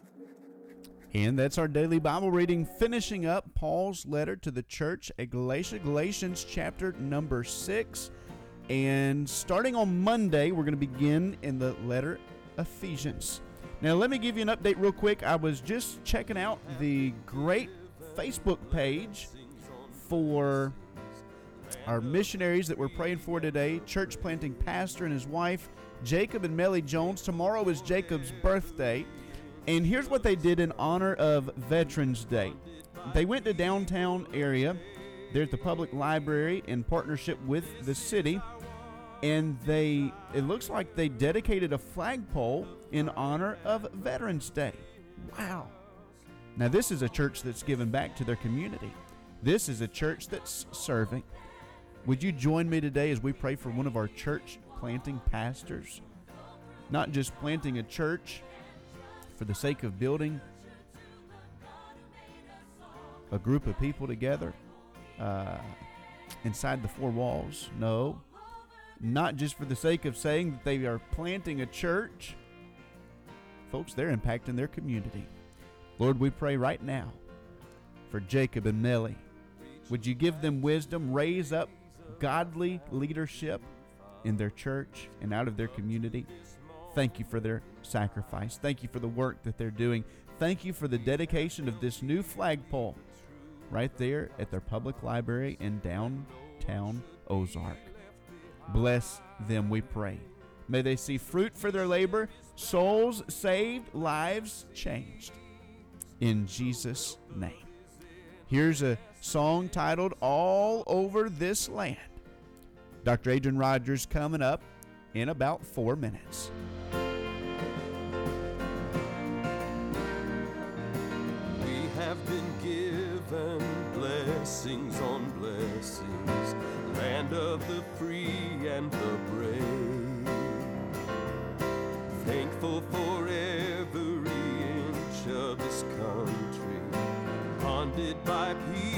And that's our daily Bible reading, finishing up Paul's letter to the church at Galatia, Galatians chapter number 6. And starting on Monday, we're going to begin in the letter Ephesians. Now, let me give you an update real quick. I was just checking out the great Facebook page for our missionaries that we're praying for today church planting pastor and his wife, Jacob and Melly Jones. Tomorrow is Jacob's birthday. And here's what they did in honor of Veterans Day. They went to downtown area. They're at the public library in partnership with the city. And they it looks like they dedicated a flagpole in honor of Veterans Day. Wow. Now this is a church that's given back to their community. This is a church that's serving. Would you join me today as we pray for one of our church planting pastors? Not just planting a church, for the sake of building a group of people together uh, inside the four walls. No, not just for the sake of saying that they are planting a church folks, they're impacting their community. Lord, we pray right now for Jacob and Nellie. Would you give them wisdom, raise up godly leadership in their church and out of their community? Thank you for their sacrifice. Thank you for the work that they're doing. Thank you for the dedication of this new flagpole right there at their public library in downtown Ozark. Bless them, we pray. May they see fruit for their labor, souls saved, lives changed. In Jesus' name. Here's a song titled All Over This Land. Dr. Adrian Rogers coming up in about four minutes. We have been given blessings on blessings, land of the free and the brave. Thankful for every inch of this country, by people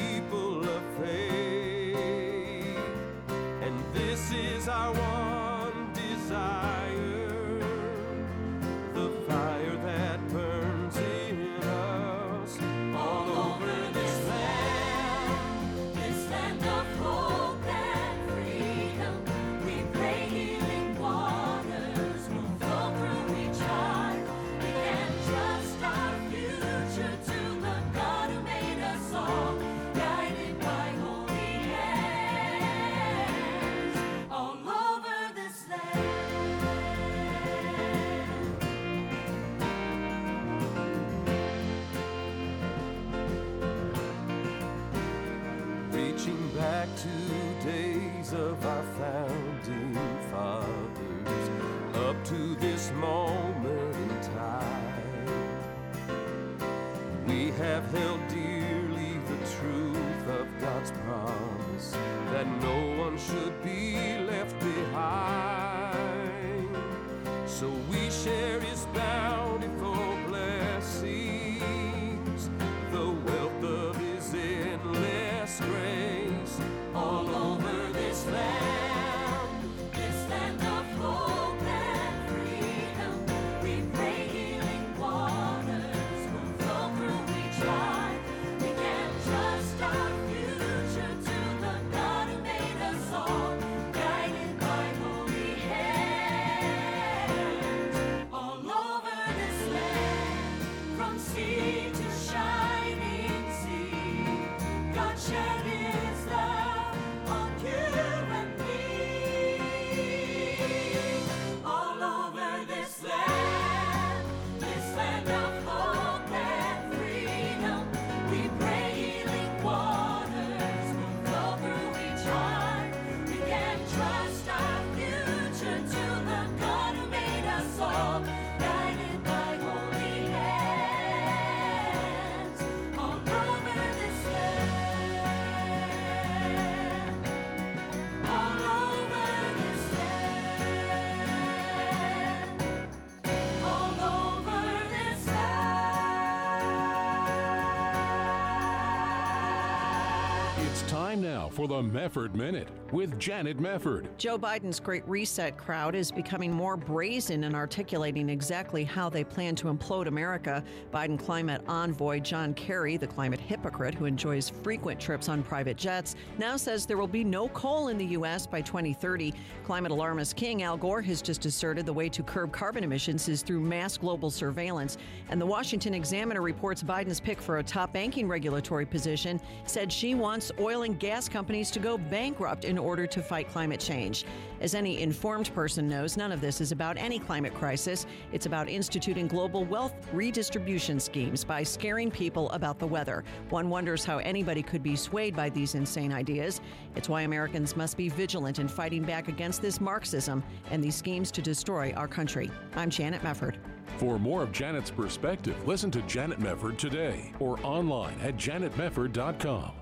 for the Mefford Minute with Janet Mefford. Joe Biden's Great Reset crowd is becoming more brazen in articulating exactly how they plan to implode America. Biden climate envoy John Kerry, the climate hypocrite who enjoys frequent trips on private jets, now says there will be no coal in the U.S. by 2030. Climate alarmist King Al Gore has just asserted the way to curb carbon emissions is through mass global surveillance. And the Washington Examiner reports Biden's pick for a top banking regulatory position said she wants oil and gas companies to go bankrupt in order to fight climate change. As any informed person knows, none of this is about any climate crisis. It's about instituting global wealth redistribution schemes by scaring people about the weather. One wonders how anybody could be swayed by these insane ideas. It's why Americans must be vigilant in fighting back against this Marxism and these schemes to destroy our country. I'm Janet Mefford. For more of Janet's perspective, listen to Janet Mefford today or online at janetmefford.com.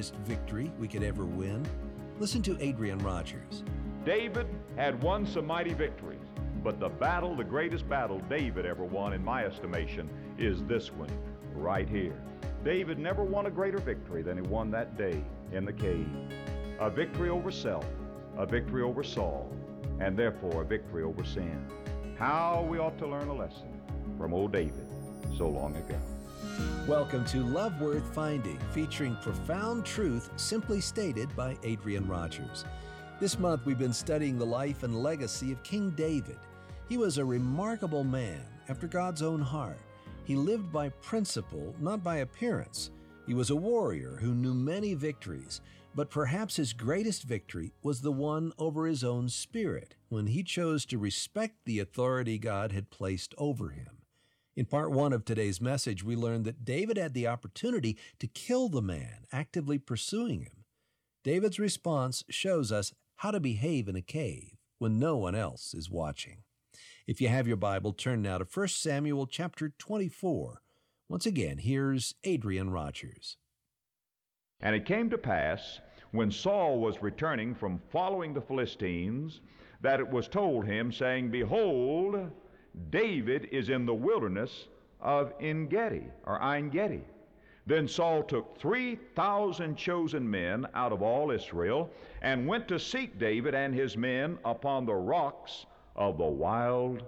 greatest victory we could ever win? Listen to Adrian Rogers. David had won some mighty victories, but the battle, the greatest battle David ever won, in my estimation, is this one right here. David never won a greater victory than he won that day in the cave. A victory over self, a victory over Saul, and therefore a victory over sin. How we ought to learn a lesson from old David so long ago. Welcome to Love Worth Finding, featuring profound truth simply stated by Adrian Rogers. This month we've been studying the life and legacy of King David. He was a remarkable man after God's own heart. He lived by principle, not by appearance. He was a warrior who knew many victories, but perhaps his greatest victory was the one over his own spirit when he chose to respect the authority God had placed over him. In part one of today's message, we learned that David had the opportunity to kill the man actively pursuing him. David's response shows us how to behave in a cave when no one else is watching. If you have your Bible, turn now to 1 Samuel chapter 24. Once again, here's Adrian Rogers. And it came to pass, when Saul was returning from following the Philistines, that it was told him, saying, Behold, David is in the wilderness of Engedi, or Ein Gedi. Then Saul took 3,000 chosen men out of all Israel and went to seek David and his men upon the rocks of the wild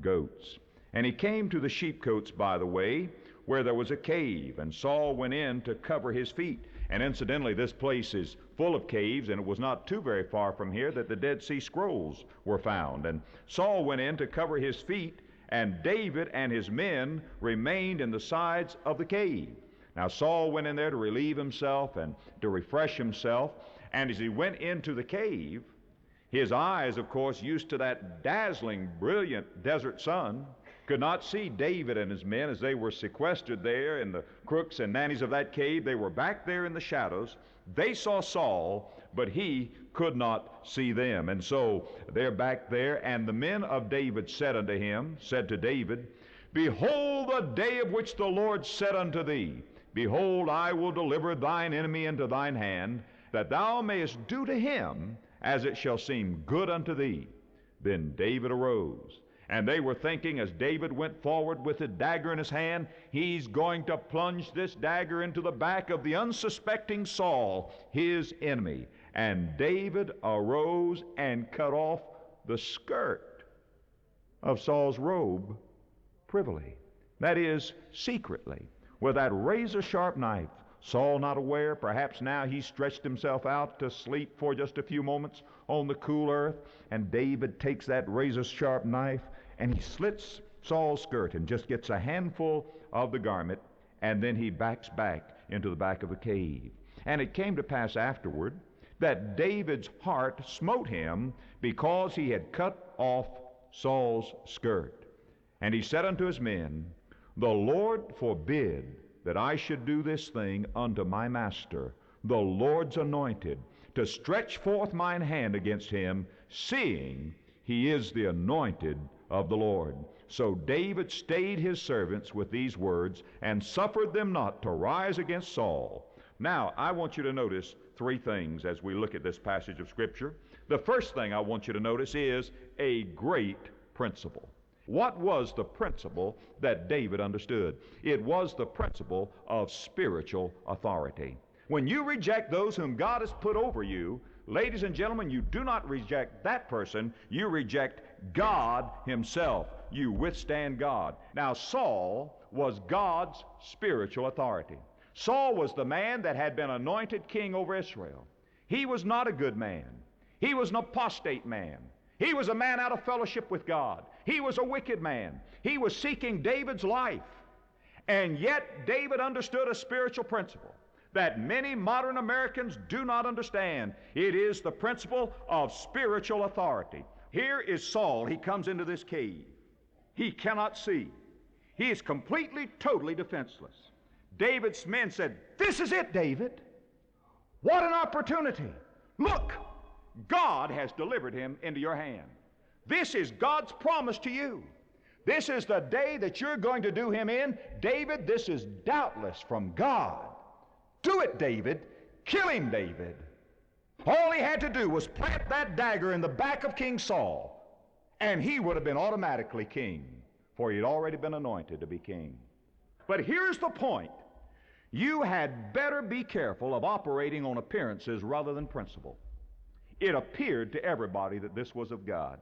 goats. And he came to the sheepcotes by the way, where there was a cave, and Saul went in to cover his feet. And incidentally, this place is full of caves, and it was not too very far from here that the Dead Sea Scrolls were found. And Saul went in to cover his feet, and David and his men remained in the sides of the cave. Now, Saul went in there to relieve himself and to refresh himself. And as he went into the cave, his eyes, of course, used to that dazzling, brilliant desert sun, could not see David and his men as they were sequestered there in the crooks and nannies of that cave. They were back there in the shadows. They saw Saul, but he could not see them. And so they're back there, and the men of David said unto him, said to David, Behold the day of which the Lord said unto thee, Behold, I will deliver thine enemy into thine hand, that thou mayest do to him as it shall seem good unto thee. Then David arose. And they were thinking as David went forward with a dagger in his hand, he's going to plunge this dagger into the back of the unsuspecting Saul, his enemy. And David arose and cut off the skirt of Saul's robe privily. That is, secretly, with that razor sharp knife. Saul not aware, perhaps now he stretched himself out to sleep for just a few moments on the cool earth, and David takes that razor sharp knife and he slits Saul's skirt and just gets a handful of the garment, and then he backs back into the back of the cave. And it came to pass afterward that David's heart smote him because he had cut off Saul's skirt. And he said unto his men, The Lord forbid that I should do this thing unto my master, the Lord's anointed, to stretch forth mine hand against him, seeing he is the anointed of the Lord. So David stayed his servants with these words and suffered them not to rise against Saul. Now, I want you to notice three things as we look at this passage of Scripture. The first thing I want you to notice is a great principle. What was the principle that David understood? It was the principle of spiritual authority. When you reject those whom God has put over you, ladies and gentlemen, you do not reject that person, you reject God Himself. You withstand God. Now, Saul was God's spiritual authority. Saul was the man that had been anointed king over Israel. He was not a good man. He was an apostate man. He was a man out of fellowship with God. He was a wicked man. He was seeking David's life. And yet, David understood a spiritual principle that many modern Americans do not understand. It is the principle of spiritual authority. Here is Saul. He comes into this cave. He cannot see. He is completely, totally defenseless. David's men said, This is it, David. What an opportunity. Look, God has delivered him into your hand. This is God's promise to you. This is the day that you're going to do him in. David, this is doubtless from God. Do it, David. Kill him, David. All he had to do was plant that dagger in the back of King Saul, and he would have been automatically king, for he had already been anointed to be king. But here's the point you had better be careful of operating on appearances rather than principle. It appeared to everybody that this was of God.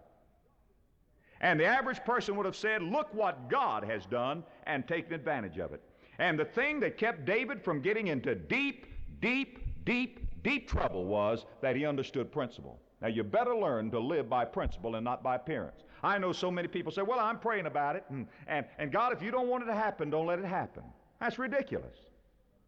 And the average person would have said, Look what God has done, and taken advantage of it. And the thing that kept David from getting into deep, deep, deep, deep trouble was that he understood principle. Now, you better learn to live by principle and not by appearance. I know so many people say, Well, I'm praying about it, and, and, and God, if you don't want it to happen, don't let it happen. That's ridiculous.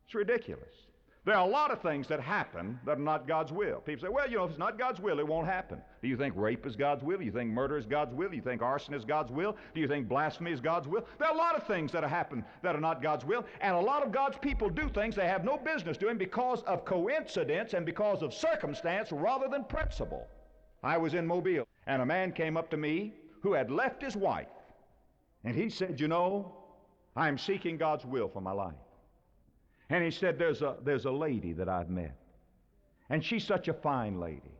It's ridiculous. There are a lot of things that happen that are not God's will. People say, well, you know, if it's not God's will, it won't happen. Do you think rape is God's will? Do you think murder is God's will? Do you think arson is God's will? Do you think blasphemy is God's will? There are a lot of things that happen that are not God's will, and a lot of God's people do things they have no business doing because of coincidence and because of circumstance rather than principle. I was in Mobile, and a man came up to me who had left his wife, and he said, You know, I'm seeking God's will for my life. And he said, there's a, there's a lady that I've met. And she's such a fine lady.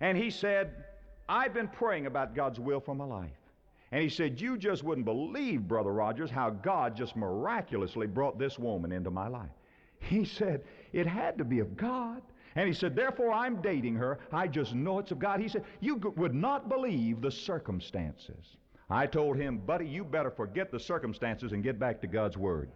And he said, I've been praying about God's will for my life. And he said, You just wouldn't believe, Brother Rogers, how God just miraculously brought this woman into my life. He said, It had to be of God. And he said, Therefore, I'm dating her. I just know it's of God. He said, You would not believe the circumstances. I told him, Buddy, you better forget the circumstances and get back to God's Word.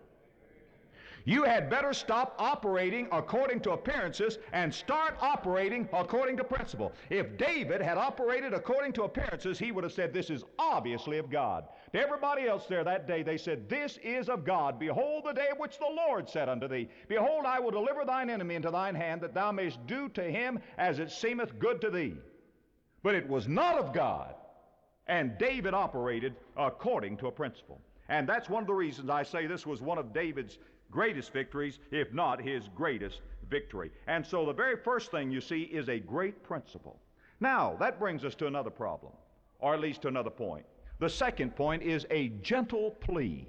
You had better stop operating according to appearances and start operating according to principle. If David had operated according to appearances, he would have said, This is obviously of God. To everybody else there that day, they said, This is of God. Behold the day which the Lord said unto thee, Behold, I will deliver thine enemy into thine hand, that thou mayest do to him as it seemeth good to thee. But it was not of God. And David operated according to a principle. And that's one of the reasons I say this was one of David's greatest victories, if not his greatest victory. And so the very first thing you see is a great principle. Now, that brings us to another problem, or at least to another point. The second point is a gentle plea.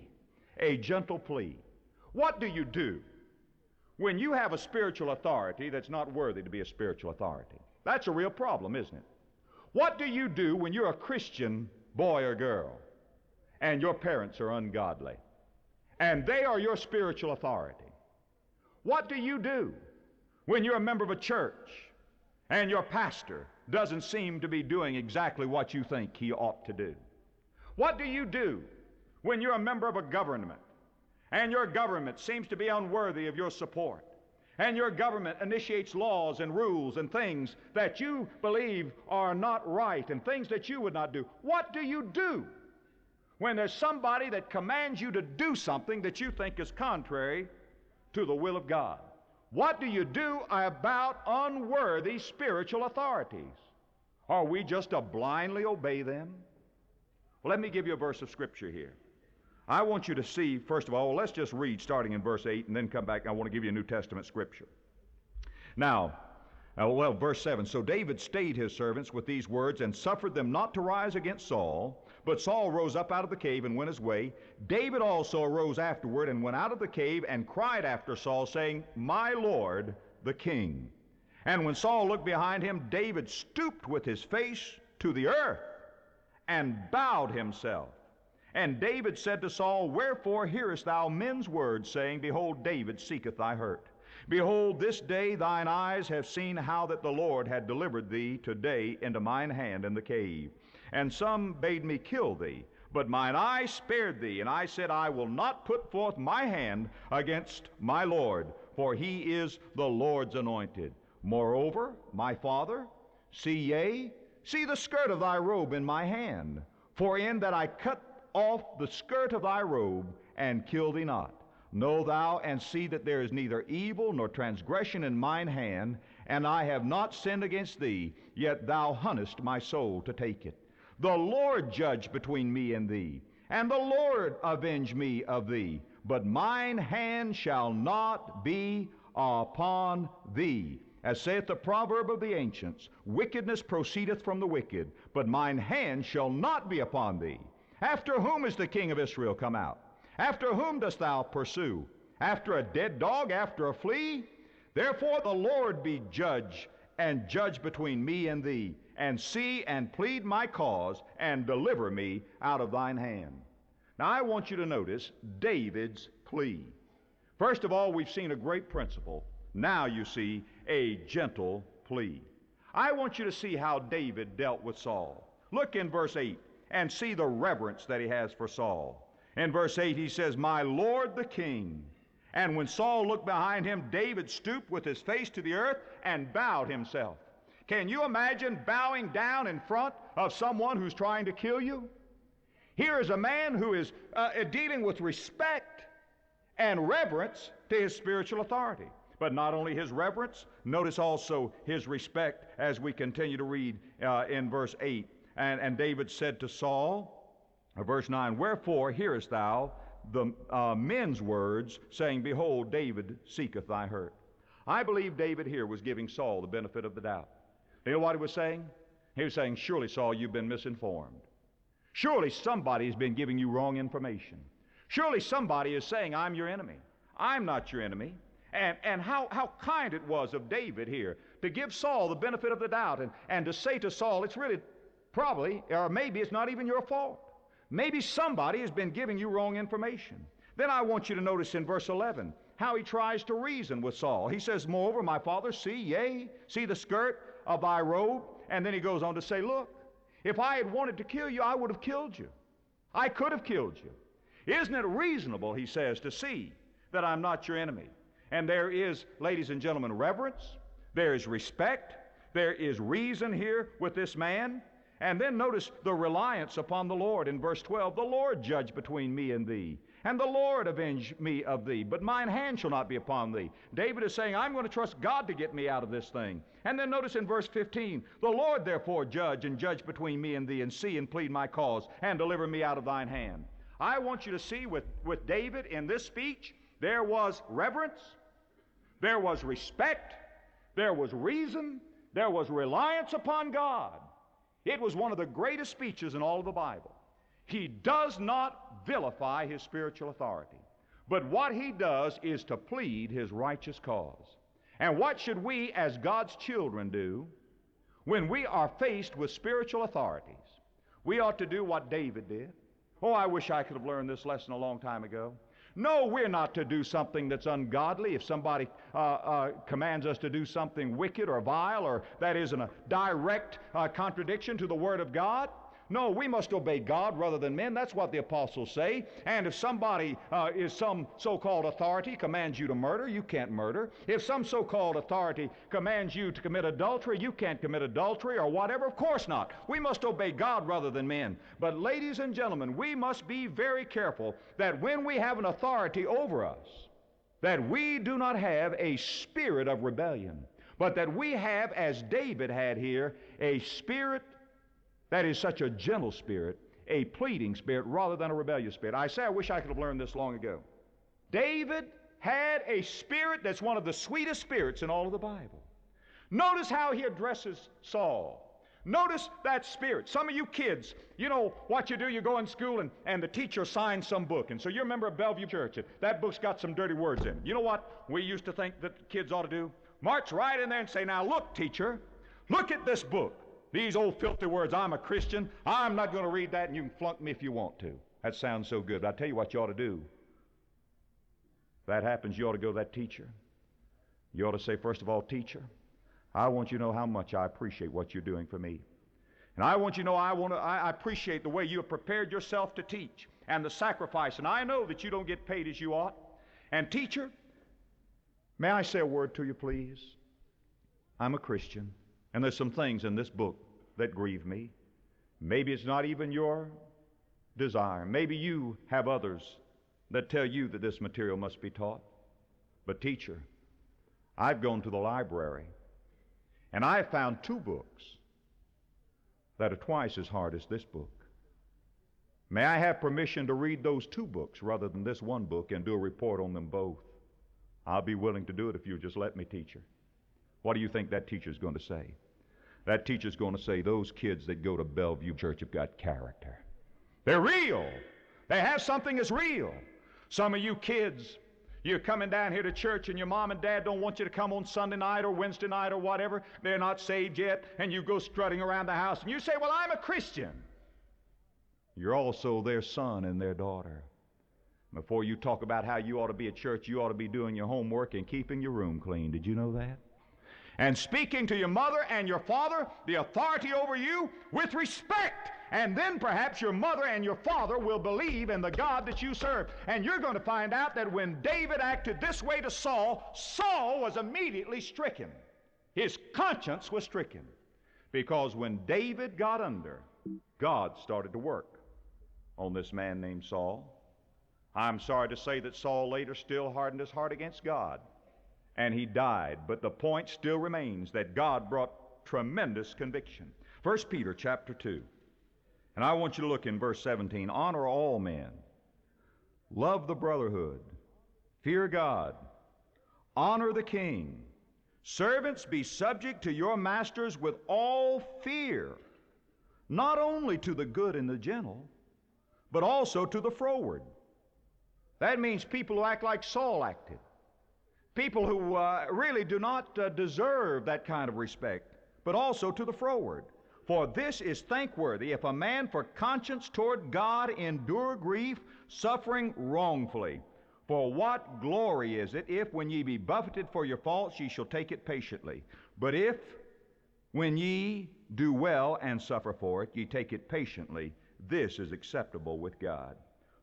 A gentle plea. What do you do when you have a spiritual authority that's not worthy to be a spiritual authority? That's a real problem, isn't it? What do you do when you're a Christian boy or girl and your parents are ungodly? And they are your spiritual authority. What do you do when you're a member of a church and your pastor doesn't seem to be doing exactly what you think he ought to do? What do you do when you're a member of a government and your government seems to be unworthy of your support? And your government initiates laws and rules and things that you believe are not right and things that you would not do. What do you do? When there's somebody that commands you to do something that you think is contrary to the will of God. What do you do about unworthy spiritual authorities? Are we just to blindly obey them? Let me give you a verse of Scripture here. I want you to see, first of all, well, let's just read starting in verse 8 and then come back. I want to give you a New Testament Scripture. Now, uh, well, verse 7 So David stayed his servants with these words and suffered them not to rise against Saul. But Saul rose up out of the cave and went his way. David also arose afterward and went out of the cave and cried after Saul, saying, My Lord, the king. And when Saul looked behind him, David stooped with his face to the earth and bowed himself. And David said to Saul, Wherefore hearest thou men's words, saying, Behold, David seeketh thy hurt? Behold, this day thine eyes have seen how that the Lord had delivered thee today into mine hand in the cave. And some bade me kill thee. But mine eye spared thee, and I said, I will not put forth my hand against my Lord, for he is the Lord's anointed. Moreover, my father, see yea, see the skirt of thy robe in my hand, for in that I cut off the skirt of thy robe and kill thee not. Know thou and see that there is neither evil nor transgression in mine hand, and I have not sinned against thee, yet thou huntest my soul to take it. The Lord judge between me and thee, and the Lord avenge me of thee. But mine hand shall not be upon thee. As saith the proverb of the ancients, wickedness proceedeth from the wicked, but mine hand shall not be upon thee. After whom is the king of Israel come out? After whom dost thou pursue? after a dead dog, after a flea? Therefore the Lord be judge, and judge between me and thee, and see and plead my cause, and deliver me out of thine hand. Now I want you to notice David's plea. First of all, we've seen a great principle. Now you see a gentle plea. I want you to see how David dealt with Saul. Look in verse 8 and see the reverence that he has for Saul. In verse 8, he says, My Lord the King. And when Saul looked behind him, David stooped with his face to the earth and bowed himself. Can you imagine bowing down in front of someone who's trying to kill you? Here is a man who is uh, dealing with respect and reverence to his spiritual authority. But not only his reverence, notice also his respect as we continue to read uh, in verse 8. And, and David said to Saul, uh, verse 9, Wherefore hearest thou the uh, men's words, saying, Behold, David seeketh thy hurt? I believe David here was giving Saul the benefit of the doubt. You know what he was saying? He was saying, Surely, Saul, you've been misinformed. Surely somebody has been giving you wrong information. Surely somebody is saying, I'm your enemy. I'm not your enemy. And, and how, how kind it was of David here to give Saul the benefit of the doubt and, and to say to Saul, it's really probably, or maybe it's not even your fault. Maybe somebody has been giving you wrong information. Then I want you to notice in verse 11 how he tries to reason with Saul. He says, Moreover, my father, see, yea, see the skirt of thy robe. And then he goes on to say, Look, if I had wanted to kill you, I would have killed you. I could have killed you. Isn't it reasonable, he says, to see that I'm not your enemy? And there is, ladies and gentlemen, reverence, there is respect, there is reason here with this man. And then notice the reliance upon the Lord in verse 12 The Lord judge between me and thee, and the Lord avenge me of thee, but mine hand shall not be upon thee. David is saying, I'm going to trust God to get me out of this thing. And then notice in verse 15 The Lord therefore judge and judge between me and thee, and see and plead my cause, and deliver me out of thine hand. I want you to see with, with David in this speech, there was reverence, there was respect, there was reason, there was reliance upon God. It was one of the greatest speeches in all of the Bible. He does not vilify his spiritual authority, but what he does is to plead his righteous cause. And what should we, as God's children, do when we are faced with spiritual authorities? We ought to do what David did. Oh, I wish I could have learned this lesson a long time ago. No, we're not to do something that's ungodly. If somebody uh, uh, commands us to do something wicked or vile, or that is in a direct uh, contradiction to the Word of God, no, we must obey God rather than men. That's what the apostles say. And if somebody uh, is some so called authority commands you to murder, you can't murder. If some so called authority commands you to commit adultery, you can't commit adultery or whatever. Of course not. We must obey God rather than men. But, ladies and gentlemen, we must be very careful that when we have an authority over us, that we do not have a spirit of rebellion, but that we have, as David had here, a spirit that is such a gentle spirit, a pleading spirit, rather than a rebellious spirit. I say, I wish I could have learned this long ago. David had a spirit that's one of the sweetest spirits in all of the Bible. Notice how he addresses Saul. Notice that spirit. Some of you kids, you know what you do, you go in school and, and the teacher signs some book. And so you're a member of Bellevue Church, and that book's got some dirty words in it. You know what we used to think that kids ought to do? March right in there and say, Now look, teacher, look at this book. These old filthy words, I'm a Christian. I'm not going to read that, and you can flunk me if you want to. That sounds so good. But I tell you what you ought to do. If that happens, you ought to go to that teacher. You ought to say, first of all, teacher, I want you to know how much I appreciate what you're doing for me. And I want you to know I, want to, I appreciate the way you have prepared yourself to teach and the sacrifice. And I know that you don't get paid as you ought. And teacher, may I say a word to you, please? I'm a Christian. And there's some things in this book that grieve me. Maybe it's not even your desire. Maybe you have others that tell you that this material must be taught. But, teacher, I've gone to the library and I have found two books that are twice as hard as this book. May I have permission to read those two books rather than this one book and do a report on them both? I'll be willing to do it if you'll just let me, teacher. What do you think that teacher's going to say? That teacher's going to say, Those kids that go to Bellevue Church have got character. They're real. They have something that's real. Some of you kids, You're coming down here to church and your mom and dad don't want you to come on Sunday night or Wednesday night or whatever. They're not saved yet, and you go strutting around the house and you say, Well, I'm a Christian. You're also their son and their daughter. Before you talk about how you ought to be at church, you ought to be doing your homework and keeping your room clean. Did you know that? And speaking to your mother and your father, the authority over you, with respect. And then perhaps your mother and your father will believe in the God that you serve. And you're going to find out that when David acted this way to Saul, Saul was immediately stricken. His conscience was stricken. Because when David got under, God started to work on this man named Saul. I'm sorry to say that Saul later still hardened his heart against God and he died. But the point still remains that God brought tremendous conviction. 1 Peter chapter 2. And I want you to look in verse 17. Honor all men. Love the brotherhood. Fear God. Honor the king. Servants, be subject to your masters with all fear, not only to the good and the gentle, but also to the froward. That means people who act like Saul acted. People who uh, really do not uh, deserve that kind of respect, but also to the froward. For this is thankworthy if a man for conscience toward God endure grief, suffering wrongfully. For what glory is it if, when ye be buffeted for your faults, ye shall take it patiently? But if, when ye do well and suffer for it, ye take it patiently, this is acceptable with God.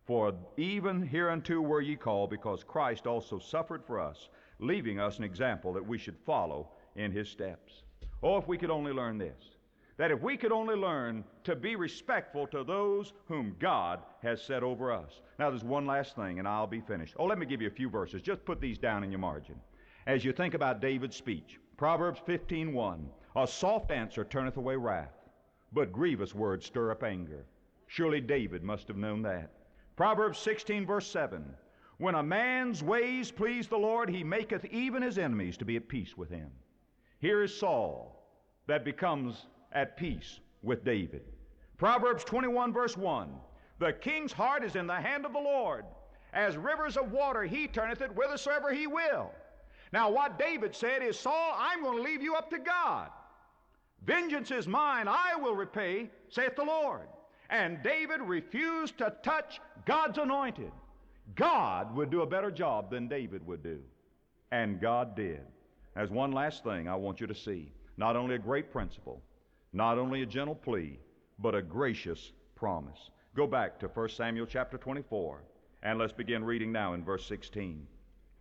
For even hereunto were ye called, because Christ also suffered for us, leaving us an example that we should follow in his steps. Oh, if we could only learn this. That if we could only learn to be respectful to those whom God has set over us. Now, there's one last thing, and I'll be finished. Oh, let me give you a few verses. Just put these down in your margin. As you think about David's speech, Proverbs 15:1, a soft answer turneth away wrath, but grievous words stir up anger. Surely David must have known that. Proverbs 16, verse 7, when a man's ways please the Lord, he maketh even his enemies to be at peace with him. Here is Saul that becomes at peace with David. Proverbs 21, verse 1 The king's heart is in the hand of the Lord. As rivers of water, he turneth it whithersoever he will. Now, what David said is, Saul, I'm going to leave you up to God. Vengeance is mine, I will repay, saith the Lord. And David refused to touch God's anointed. God would do a better job than David would do. And God did. There's one last thing I want you to see. Not only a great principle, not only a gentle plea, but a gracious promise. Go back to 1 Samuel chapter 24, and let's begin reading now in verse 16.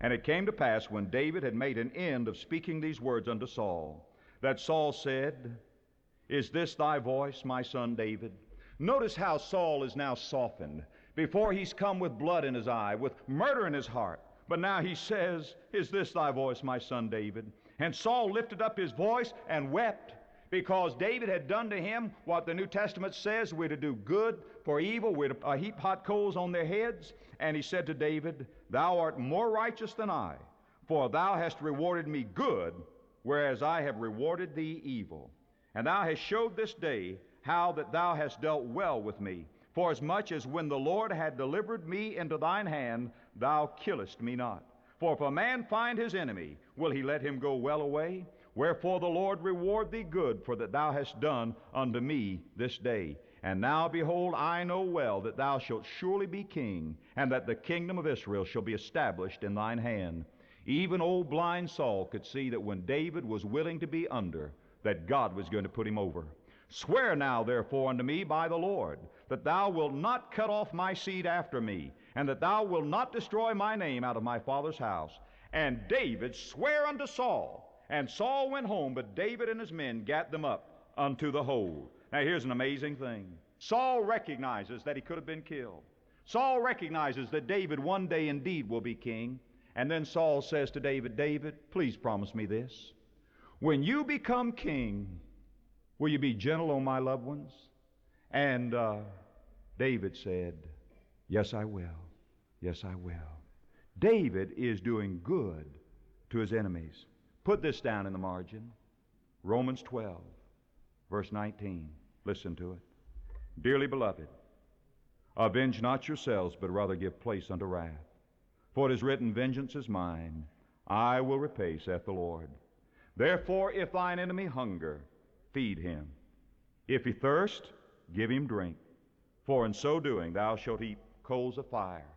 And it came to pass when David had made an end of speaking these words unto Saul, that Saul said, Is this thy voice, my son David? Notice how Saul is now softened. Before he's come with blood in his eye, with murder in his heart. But now he says, Is this thy voice, my son David? And Saul lifted up his voice and wept because David had done to him what the New Testament says we're to do good for evil, we're to uh, heap hot coals on their heads. And he said to David, Thou art more righteous than I, for thou hast rewarded me good, whereas I have rewarded thee evil. And thou hast showed this day how that thou hast dealt well with me, forasmuch as when the Lord had delivered me into thine hand, thou killest me not. For if a man find his enemy, will he let him go well away? Wherefore the Lord reward thee good for that thou hast done unto me this day. And now behold, I know well that thou shalt surely be king, and that the kingdom of Israel shall be established in thine hand. Even old blind Saul could see that when David was willing to be under, that God was going to put him over. Swear now, therefore, unto me by the Lord, that thou wilt not cut off my seed after me, and that thou wilt not destroy my name out of my father's house. And David sware unto Saul. And Saul went home, but David and his men gat them up unto the hold. Now, here's an amazing thing Saul recognizes that he could have been killed. Saul recognizes that David one day indeed will be king. And then Saul says to David, David, please promise me this. When you become king, will you be gentle on my loved ones? And uh, David said, Yes, I will. Yes, I will. David is doing good to his enemies. Put this down in the margin Romans 12, verse 19. Listen to it. Dearly beloved, avenge not yourselves, but rather give place unto wrath. For it is written, Vengeance is mine, I will repay, saith the Lord. Therefore, if thine enemy hunger, feed him. If he thirst, give him drink. For in so doing thou shalt heap coals of fire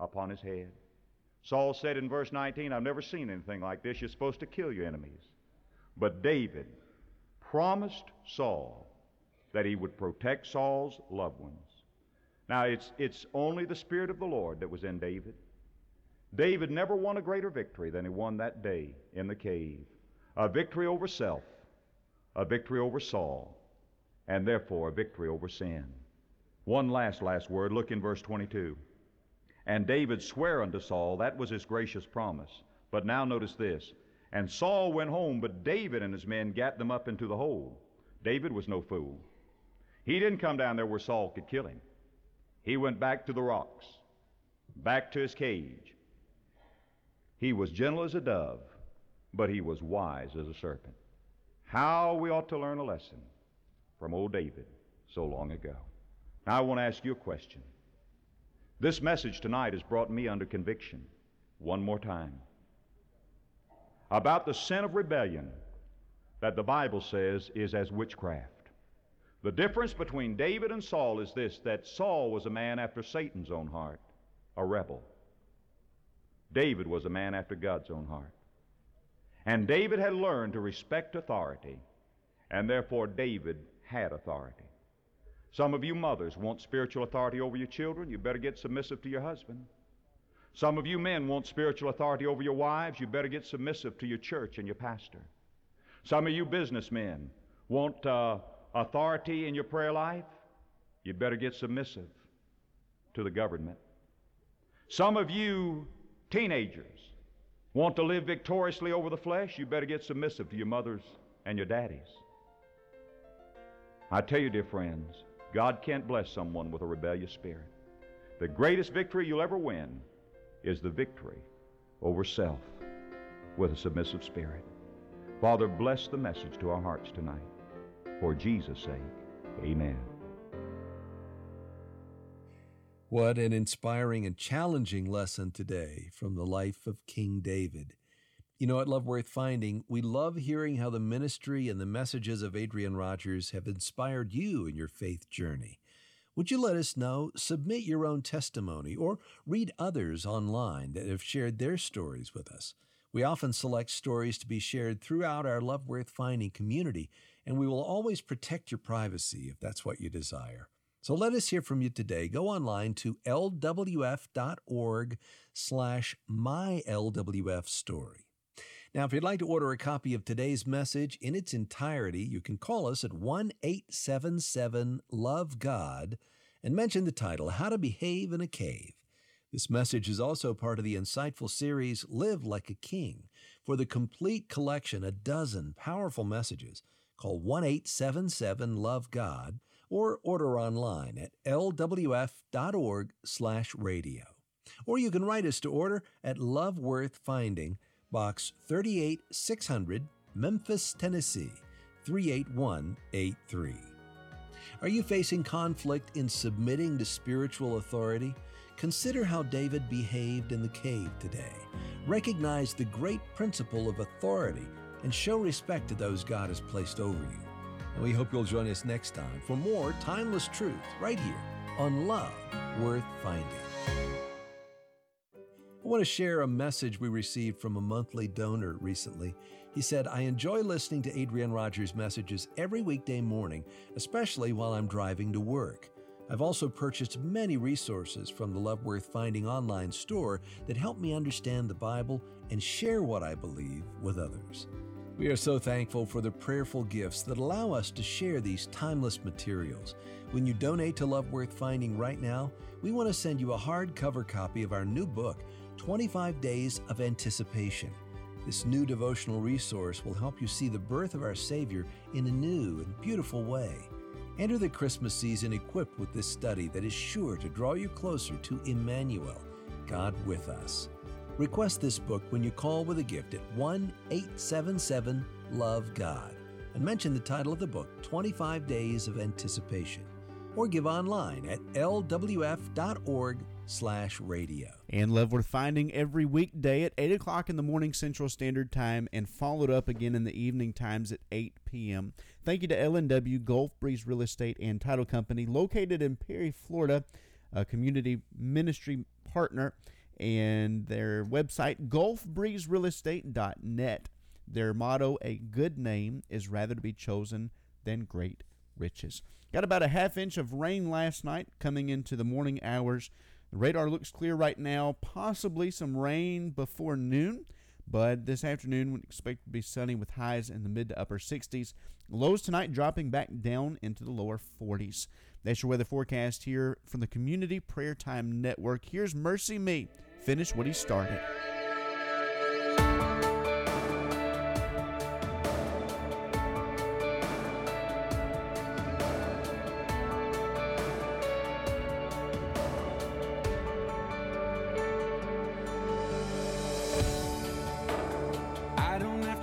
upon his head. Saul said in verse 19, I've never seen anything like this. You're supposed to kill your enemies. But David promised Saul that he would protect Saul's loved ones. Now, it's, it's only the Spirit of the Lord that was in David. David never won a greater victory than he won that day in the cave a victory over self, a victory over Saul, and therefore a victory over sin. One last, last word. Look in verse 22. And David sware unto Saul, that was his gracious promise. But now notice this. And Saul went home, but David and his men gat them up into the hole. David was no fool. He didn't come down there where Saul could kill him. He went back to the rocks, back to his cage. He was gentle as a dove, but he was wise as a serpent. How we ought to learn a lesson from old David so long ago. Now, I want to ask you a question. This message tonight has brought me under conviction one more time about the sin of rebellion that the Bible says is as witchcraft. The difference between David and Saul is this that Saul was a man after Satan's own heart, a rebel. David was a man after God's own heart. And David had learned to respect authority, and therefore David had authority. Some of you mothers want spiritual authority over your children. You better get submissive to your husband. Some of you men want spiritual authority over your wives. You better get submissive to your church and your pastor. Some of you businessmen want uh, authority in your prayer life. You better get submissive to the government. Some of you teenagers want to live victoriously over the flesh. You better get submissive to your mothers and your daddies. I tell you, dear friends, God can't bless someone with a rebellious spirit. The greatest victory you'll ever win is the victory over self with a submissive spirit. Father, bless the message to our hearts tonight. For Jesus' sake, amen. What an inspiring and challenging lesson today from the life of King David. You know, at Love Worth Finding, we love hearing how the ministry and the messages of Adrian Rogers have inspired you in your faith journey. Would you let us know? Submit your own testimony or read others online that have shared their stories with us. We often select stories to be shared throughout our Love Worth Finding community, and we will always protect your privacy if that's what you desire. So let us hear from you today. Go online to lwf.org slash mylwfstory. Now, if you'd like to order a copy of today's message in its entirety, you can call us at 1 877 Love God and mention the title, How to Behave in a Cave. This message is also part of the insightful series Live Like a King. For the complete collection, a dozen powerful messages, call 1 877 Love God or order online at lwf.org slash radio. Or you can write us to order at Love Worth Finding, Box 38600, Memphis, Tennessee 38183. Are you facing conflict in submitting to spiritual authority? Consider how David behaved in the cave today. Recognize the great principle of authority and show respect to those God has placed over you. We hope you'll join us next time for more timeless truth right here on Love Worth Finding. I want to share a message we received from a monthly donor recently. He said, I enjoy listening to Adrian Rogers' messages every weekday morning, especially while I'm driving to work. I've also purchased many resources from the Love Worth Finding online store that help me understand the Bible and share what I believe with others. We are so thankful for the prayerful gifts that allow us to share these timeless materials. When you donate to Love Worth Finding right now, we want to send you a hardcover copy of our new book, 25 Days of Anticipation. This new devotional resource will help you see the birth of our Savior in a new and beautiful way. Enter the Christmas season equipped with this study that is sure to draw you closer to Emmanuel, God with us. Request this book when you call with a gift at 1 877 Love God and mention the title of the book, 25 Days of Anticipation, or give online at lwf.org slash radio. And Love Worth Finding every weekday at 8 o'clock in the morning Central Standard Time and followed up again in the evening times at 8 p.m. Thank you to LNW Gulf Breeze Real Estate and Title Company located in Perry, Florida, a community ministry partner, and their website, gulfbreezerealestate.net. Their motto, a good name is rather to be chosen than great riches. Got about a half inch of rain last night coming into the morning hours. The radar looks clear right now, possibly some rain before noon, but this afternoon we expect to be sunny with highs in the mid to upper 60s. Lows tonight dropping back down into the lower 40s. That's your weather forecast here from the Community Prayer Time Network. Here's MercyMe. Finish what he started. I don't have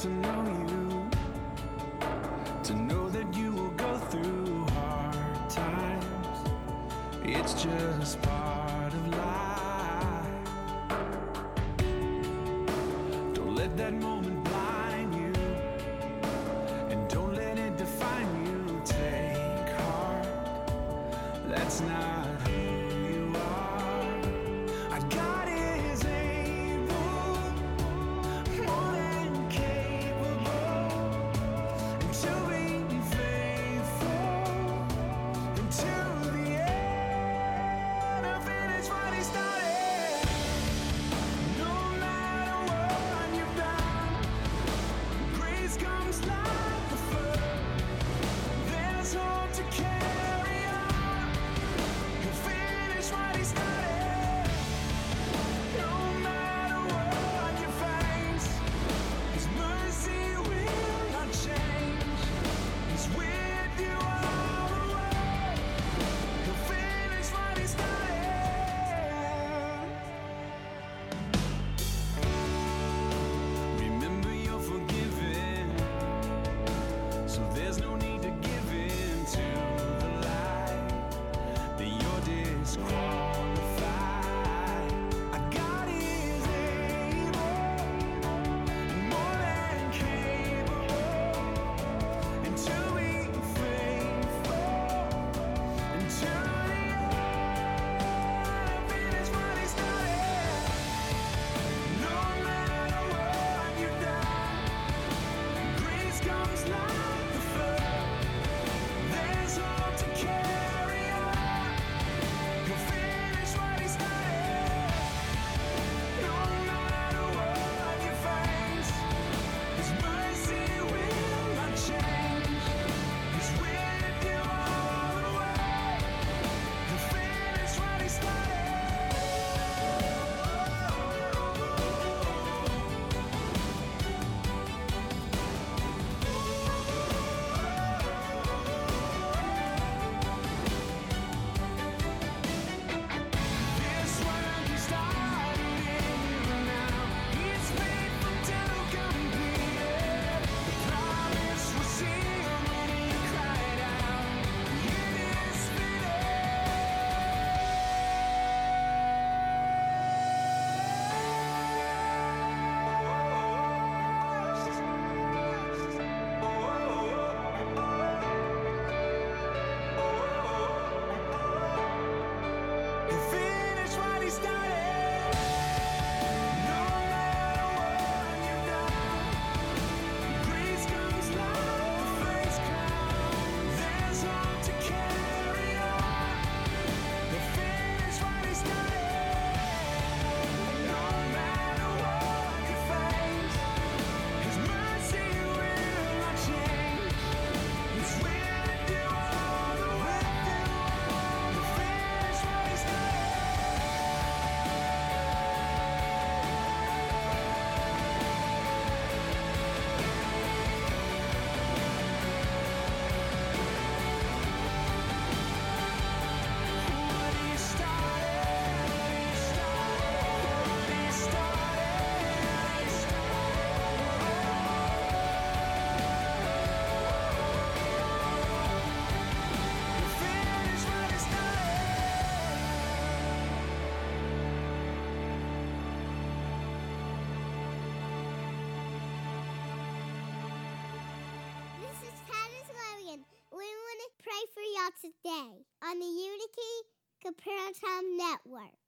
Network.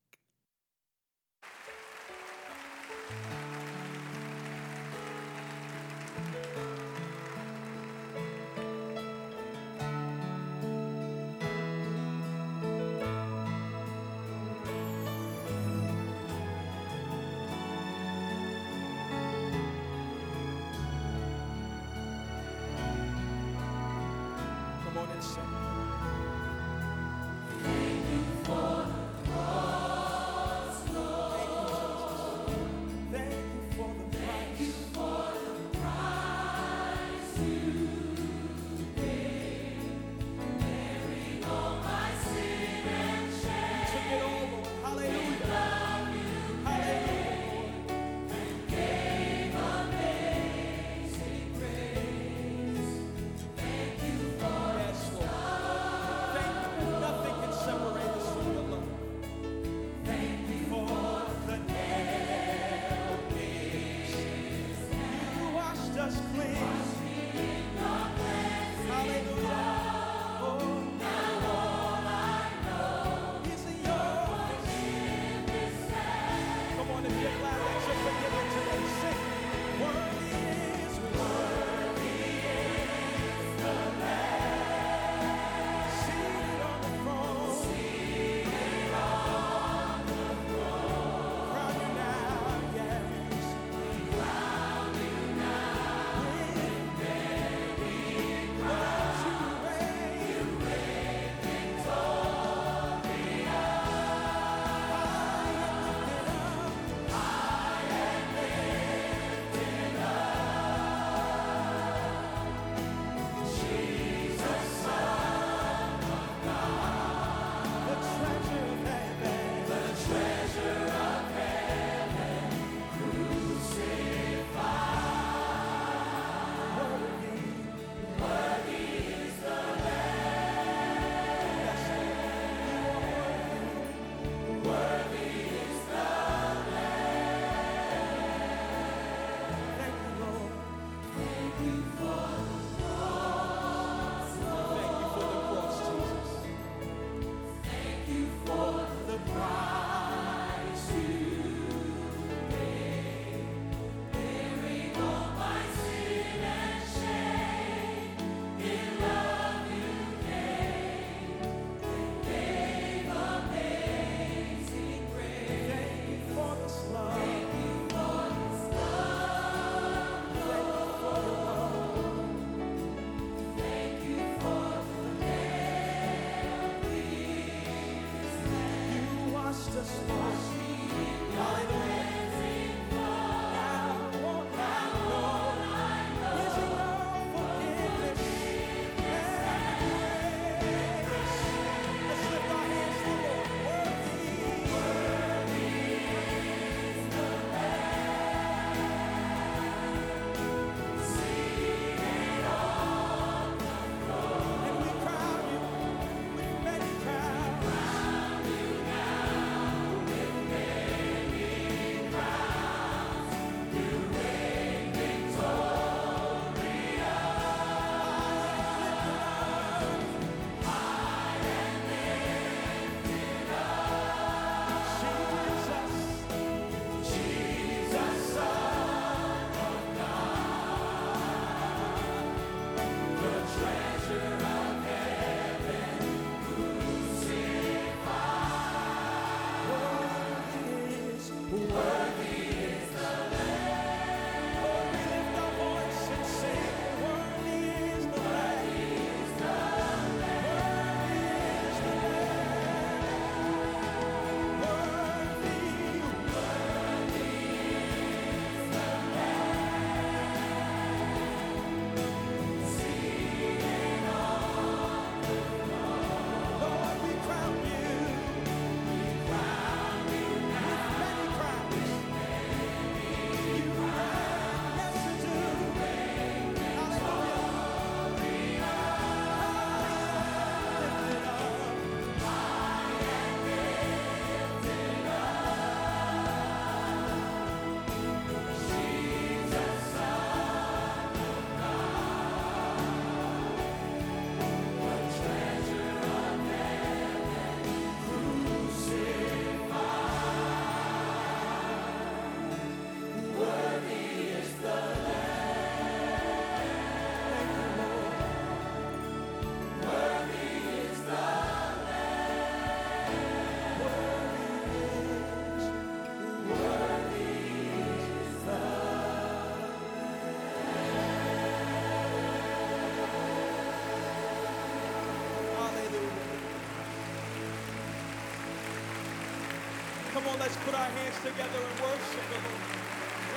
Come on, let's put our hands together and worship the Lord.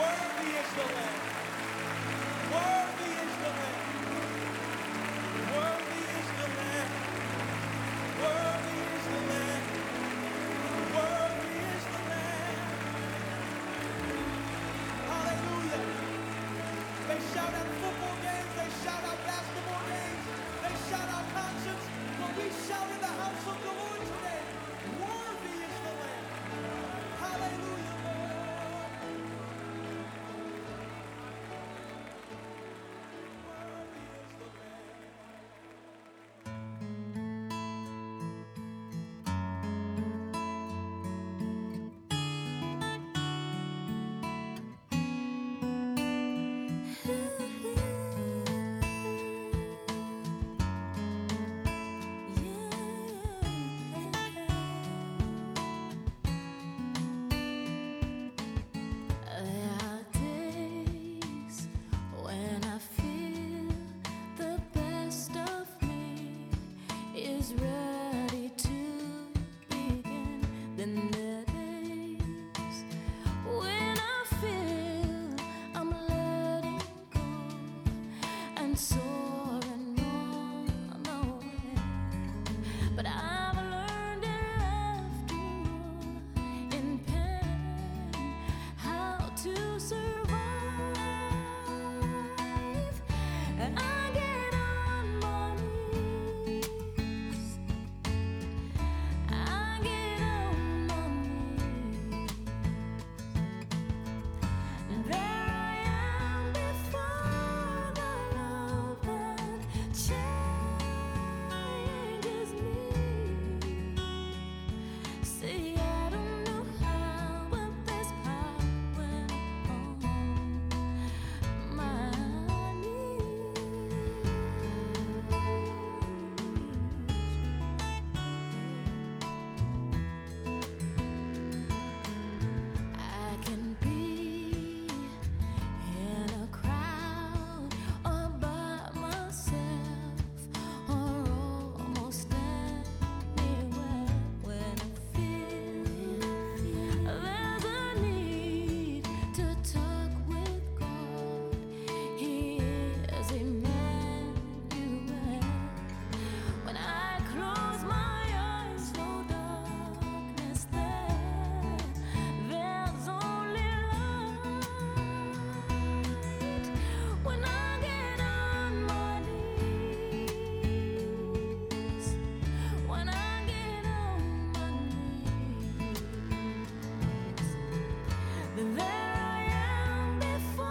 Worthy is the Lamb. Worthy.